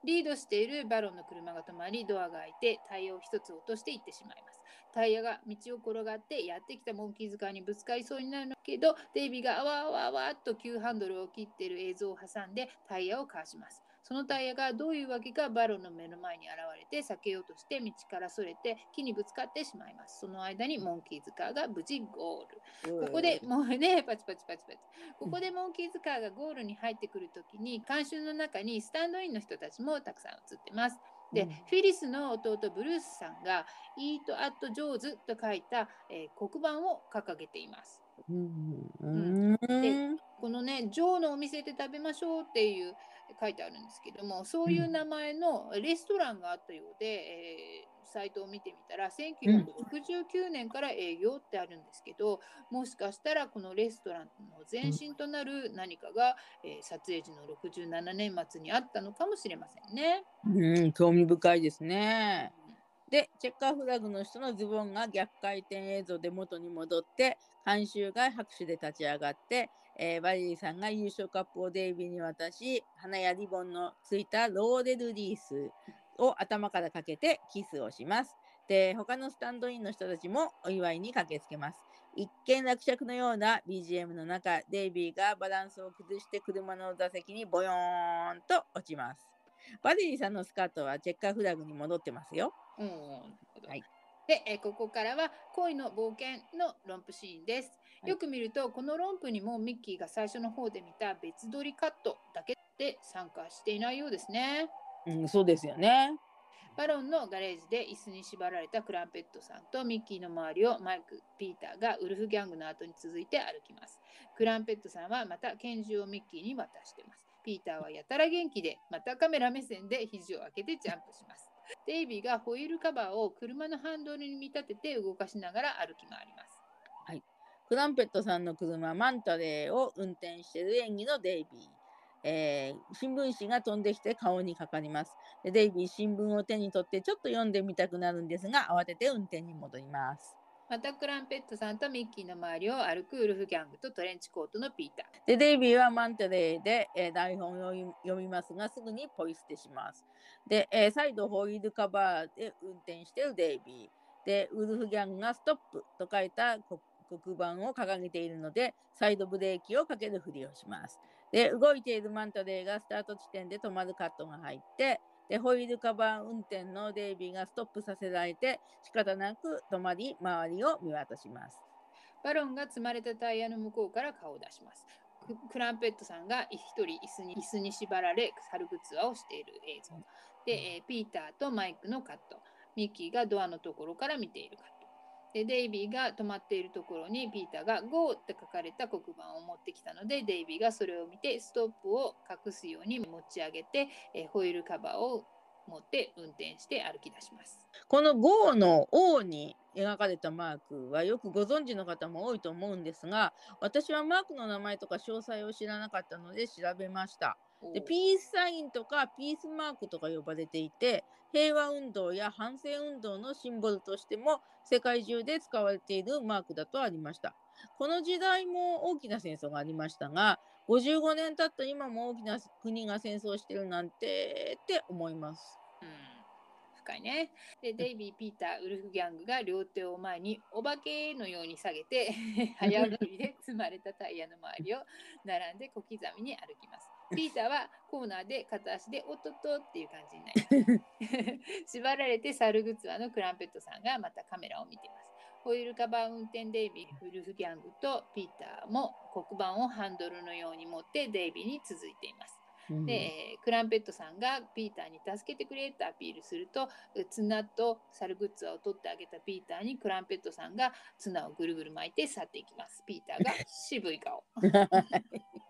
リードしているバロンの車が止まりドアが開いてタイヤを一つ落としていってしまいます。タイヤが道を転がってやってきたモンキーズカーにぶつかりそうになるのけどデイビーがあわあわあわっと急ハンドルを切っている映像を挟んでタイヤをかわします。そのタイヤがどういうわけかバロンの目の前に現れて避けようとして道からそれて木にぶつかってしまいます。その間にモンキーズカーが無事ゴール。ここでもうね、パチパチパチパチ。ここでモンキーズカーがゴールに入ってくるときに、観衆の中にスタンドインの人たちもたくさん映ってます。で、フィリスの弟ブルースさんが、イート・アット・ジョーズと書いた、えー黒板を掲げています。うん。うん。うんこのね、ジョーのお店で食べましょうっていう書いてあるんですけども、そういう名前のレストランがあったようで、えーサイトを見てみたら1969年から営業ってあるんですけど、もしかしたらこのレストランの前身となる何かが、えー撮影時の67年末にあったのかもしれませんね。うん、興味深いですね。で、チェッカーフラグの人のズボンが逆回転映像で元に戻って、観衆が拍手で立ち上がって、えーバリーさんが優勝カップをデイビーに渡し、花やリボンのついたローデルリースを頭からかけてキスをします。で、他のスタンドインの人たちもお祝いに駆けつけます。一見落着のような BGM の中、デイビーがバランスを崩して車の座席にボヨーンと落ちます。バディさんのスカートはチェッカーフラグに戻ってますよ。うん、はいで、えーここからは恋の冒険のロンプシーンです。はいよく見るとこのロンプにもミッキーが最初の方で見た別撮りカットだけで参加していないようですね。うん、そうですよね。バロンのガレージで椅子に縛られたクランペットさんとミッキーの周りをマイク、ピーターがウルフギャングの後に続いて歩きます。クランペットさんはまた拳銃をミッキーに渡しています。ピーターはやたら元気で、またカメラ目線で肘を開けてジャンプします。デイビーがホイールカバーを車のハンドルに見立てて動かしながら歩き回ります。クランペットさんの車、マンタレーを運転している演技のデイビー。えー新聞紙が飛んできて顔にかかりますで。デイビー、新聞を手に取ってちょっと読んでみたくなるんですが、慌てて運転に戻ります。またクランペットさんとミッキーの周りを歩くウルフギャングとトレンチコートのピーター。で、デイビーはマンタレーで、えー台本を読みますが、すぐにポイ捨てします。で、えー再度ホイールカバーで運転しているデイビー。で、ウルフギャングがストップと書いた黒黒板を掲げているので、サイドブレーキをかけるふりをします。で、動いているマンタレーがスタート地点で止まるカットが入って、で、ホイールカバー運転のデイビーがストップさせられて、仕方なく止まり、周りを見渡します。バロンが積まれたタイヤの向こうから顔を出します。ククランペットさんが一人椅子に椅子に縛られ猿グツアをしている映像。で、えーピーターとマイクのカット。ミッキーがドアのところから見ているカット。で、デイビーが止まっているところにピーターが GO って書かれた黒板を持ってきたので、デイビーがそれを見てストップを隠すように持ち上げて、えーホイールカバーを持って運転して歩き出します。この GO の O に描かれたマークはよくご存知の方も多いと思うんですが、私はマークの名前とか詳細を知らなかったので調べました。で、ピースサインとかピースマークとか呼ばれていて、平和運動や反戦運動のシンボルとしても世界中で使われているマークだとありました。この時代も大きな戦争がありましたが、55年経った今も大きな国が戦争してるなんてって思います。うん深いね。で、デイビー、ピーター、ウルフギャングが両手を前にお化けのように下げて、早乗りで積まれたタイヤの周りを並んで小刻みに歩きます。ピーターはコーナーで片足でおっとっとっていう感じになります。縛られて猿グツアのクランペットさんがまたカメラを見ています。ホイールカバー運転デイビー、ウルフギャングとピーターも黒板をハンドルのように持ってデイビーに続いています。うんで、えークランペットさんがピーターに助けてくれとアピールするとう綱とサルグッズを取ってあげたピーターにクランペットさんが綱をぐるぐる巻いて去っていきます。ピーターが渋い顔。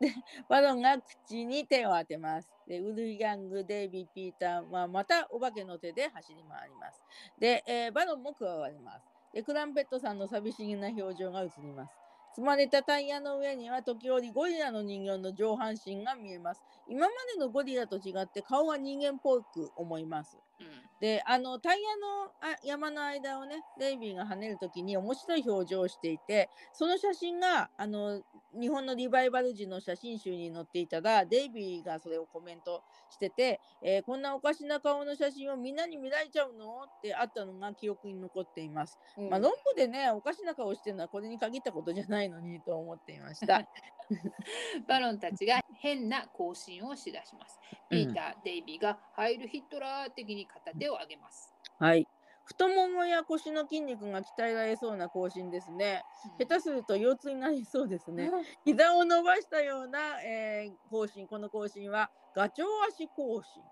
で、バロンが口に手を当てます。で、ウルギャング、デイビー、ピーターはまたお化けの手で走り回ります。で、えーバロンも加わります。で、クランペットさんの寂しげな表情が映ります。積まれたタイヤの上には時折ゴリラの人形の上半身が見えます。今までのゴリラと違って顔は人間っぽく思います。うんで、あの、タイヤのあ山の間をね、デイビーが跳ねるときに面白い表情をしていて、その写真が、あの、日本のリバイバル時の写真集に載っていたら、デイビーがそれをコメントしてて、えーこんなおかしな顔の写真をみんなに見られちゃうの？ってあったのが記憶に残っています。まあ、ロンプでね、おかしな顔してるのはこれに限ったことじゃないのにと思っていました。バロンたちが変な行進をしだします。ピーター、デイビーがハイルヒットラー的に片手を上げます。はい。太ももや腰の筋肉が鍛えられそうな更新ですね。下手すると腰痛になりそうですね。膝を伸ばしたような、えー、更新、この更新はガチョウ足更新。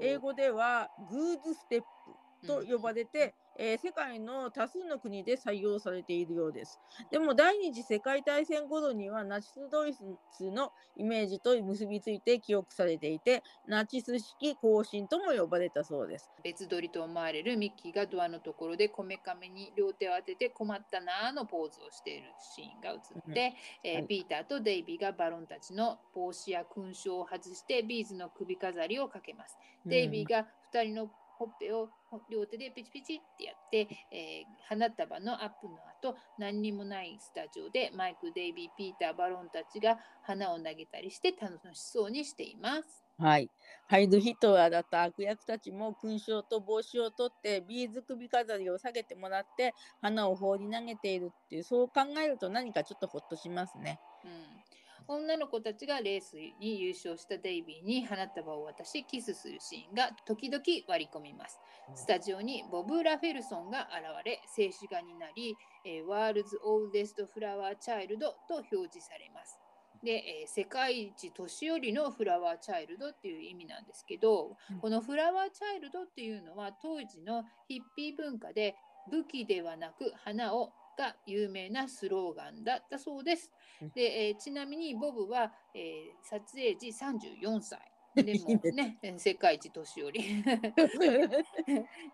英語ではグーズステップと呼ばれて、えー、世界の多数の国で採用されているようです。でも第二次世界大戦頃にはナチスドイツのイメージと結びついて記憶されていてナチス式行進とも呼ばれたそうです。別撮りと思われるミッキーがドアのところでこめかみに両手を当てて困ったなーのポーズをしているシーンが映って、うん、えー、ピーターとデイビーがバロンたちの帽子や勲章を外してビーズの首飾りをかけます。デイビーが2人のほっぺを両手でピチピチってやって、えー、花束のアップの後何にもないスタジオでマイク・デイビー、ピーター、バロンたちが花を投げたりして楽しそうにしています。はい。ハイルヒトラーだった悪役たちも勲章と帽子を取ってビーズ首飾りを下げてもらって花を放り投げているっていうそう考えると何かちょっとほっとしますね。うん女の子たちがレースに優勝したデイビーに花束を渡しキスするシーンが時々割り込みます。スタジオにボブ・ラフェルソンが現れ静止画になり、えー、 World's Oldest Flower Child と表示されます。で、えー、世界一年寄りのフラワーチャイルドっていう意味なんですけど、うん、このフラワーチャイルドっていうのは当時のヒッピー文化で武器ではなく花をが有名なスローガンだったそうです。で、えー、ちなみにボブは、えー、撮影時34歳。でもね、世界一年寄り。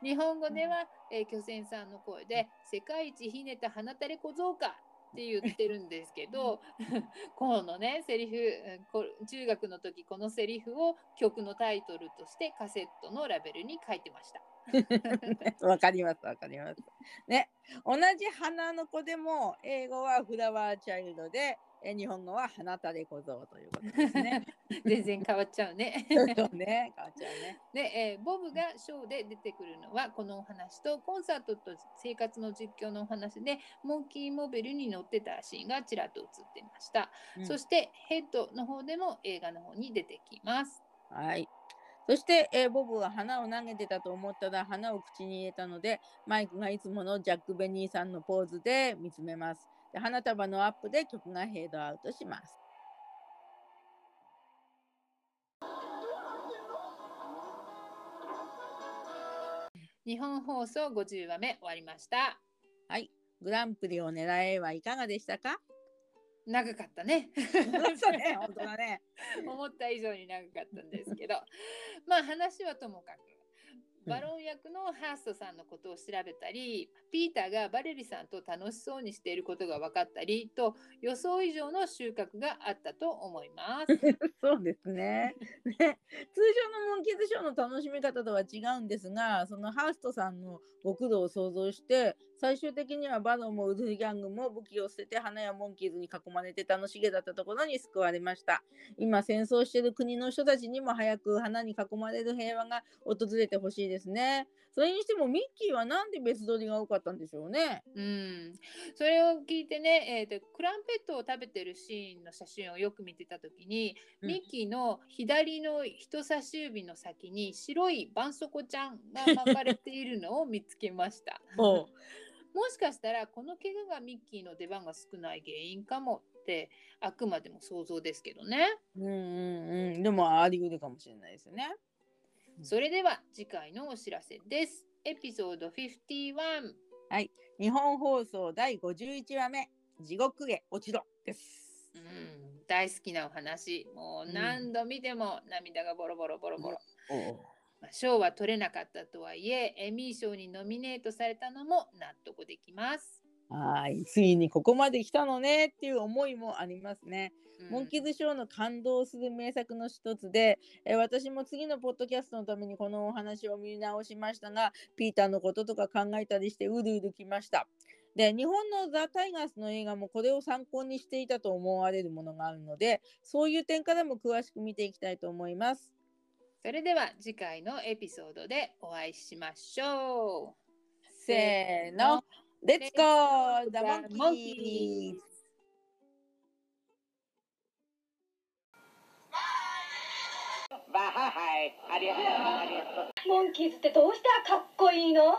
日本語では、えー、巨泉さんの声で、世界一ひねった花垂れ小僧かって言ってるんですけど、このね、セリフ、中学の時このセリフを曲のタイトルとしてカセットのラベルに書いてました。わかります、わかります。ね、同じ花の子でも、英語はフラワーチャイルドで、え日本語は花垂れ小僧ということですね。全然変わっちゃうね。そうね、変わっちゃうね。で、えー、ボブがショーで出てくるのはこのお話とコンサートと生活の実況のお話でモンキーモベルに乗ってたシーンがちらっと映ってました。うん、そしてヘッドの方でも映画の方に出てきます。はい。そして、えー、ボブは花を投げてたと思ったら花を口に入れたのでマイクがいつものジャック・ベニーさんのポーズで見つめます。で花束のアップで曲がヘイドアウトします。日本放送50話目終わりました。はい、グランプリを狙えはいかがでしたか？長かったね。そうね、本当だね。思った以上に長かったんですけど、まあ話はともかく、バロン役のハーストさんのことを調べたり、ピーターがバレリさんと楽しそうにしていることが分かったりと予想以上の収穫があったと思います。そうですねね。通常のモンキーズショーの楽しみ方とは違うんですが、そのハーストさんのご苦労を想像して、最終的にはバロンもウルフギャングも武器を捨てて花やモンキーズに囲まれて楽しげだったところに救われました。今戦争している国の人たちにも早く花に囲まれる平和が訪れてほしいですね。それにしてもミッキーはなんで別撮りが多かったんでしょうね。うん、それを聞いてね、えーと、クランペットを食べてるシーンの写真をよく見てた時に、うん、ミッキーの左の人差し指の先に白いばんそこちゃんが巻かれているのを見つけました。もしかしたらこの怪我がミッキーの出番が少ない原因かもってあくまでも想像ですけどね。うんうんうん。でもあり得るかもしれないですよね。それでは次回のお知らせです。エピソード51。はい。日本放送第51話目、地獄へ落ちろです。うん、大好きなお話。もう何度見ても涙がボロボロボロボロ。うん賞は取れなかったとはいえ、エミー賞にノミネートされたのも納得できます。はい、ついにここまで来たのねっていう思いもありますね。うん、モンキーズショーの感動する名作の一つで、え私も次のポッドキャストのためにこのお話を見直しましたが、ピーターのこととか考えたりしてうるうるきました。で、日本のザ・タイガースの映画もこれを参考にしていたと思われるものがあるので、そういう点からも詳しく見ていきたいと思います。それでは次回のエピソードでお会いしましょう。せーの、レッツゴーザ・モンキーズモンキーズってどうしてかっこいいの？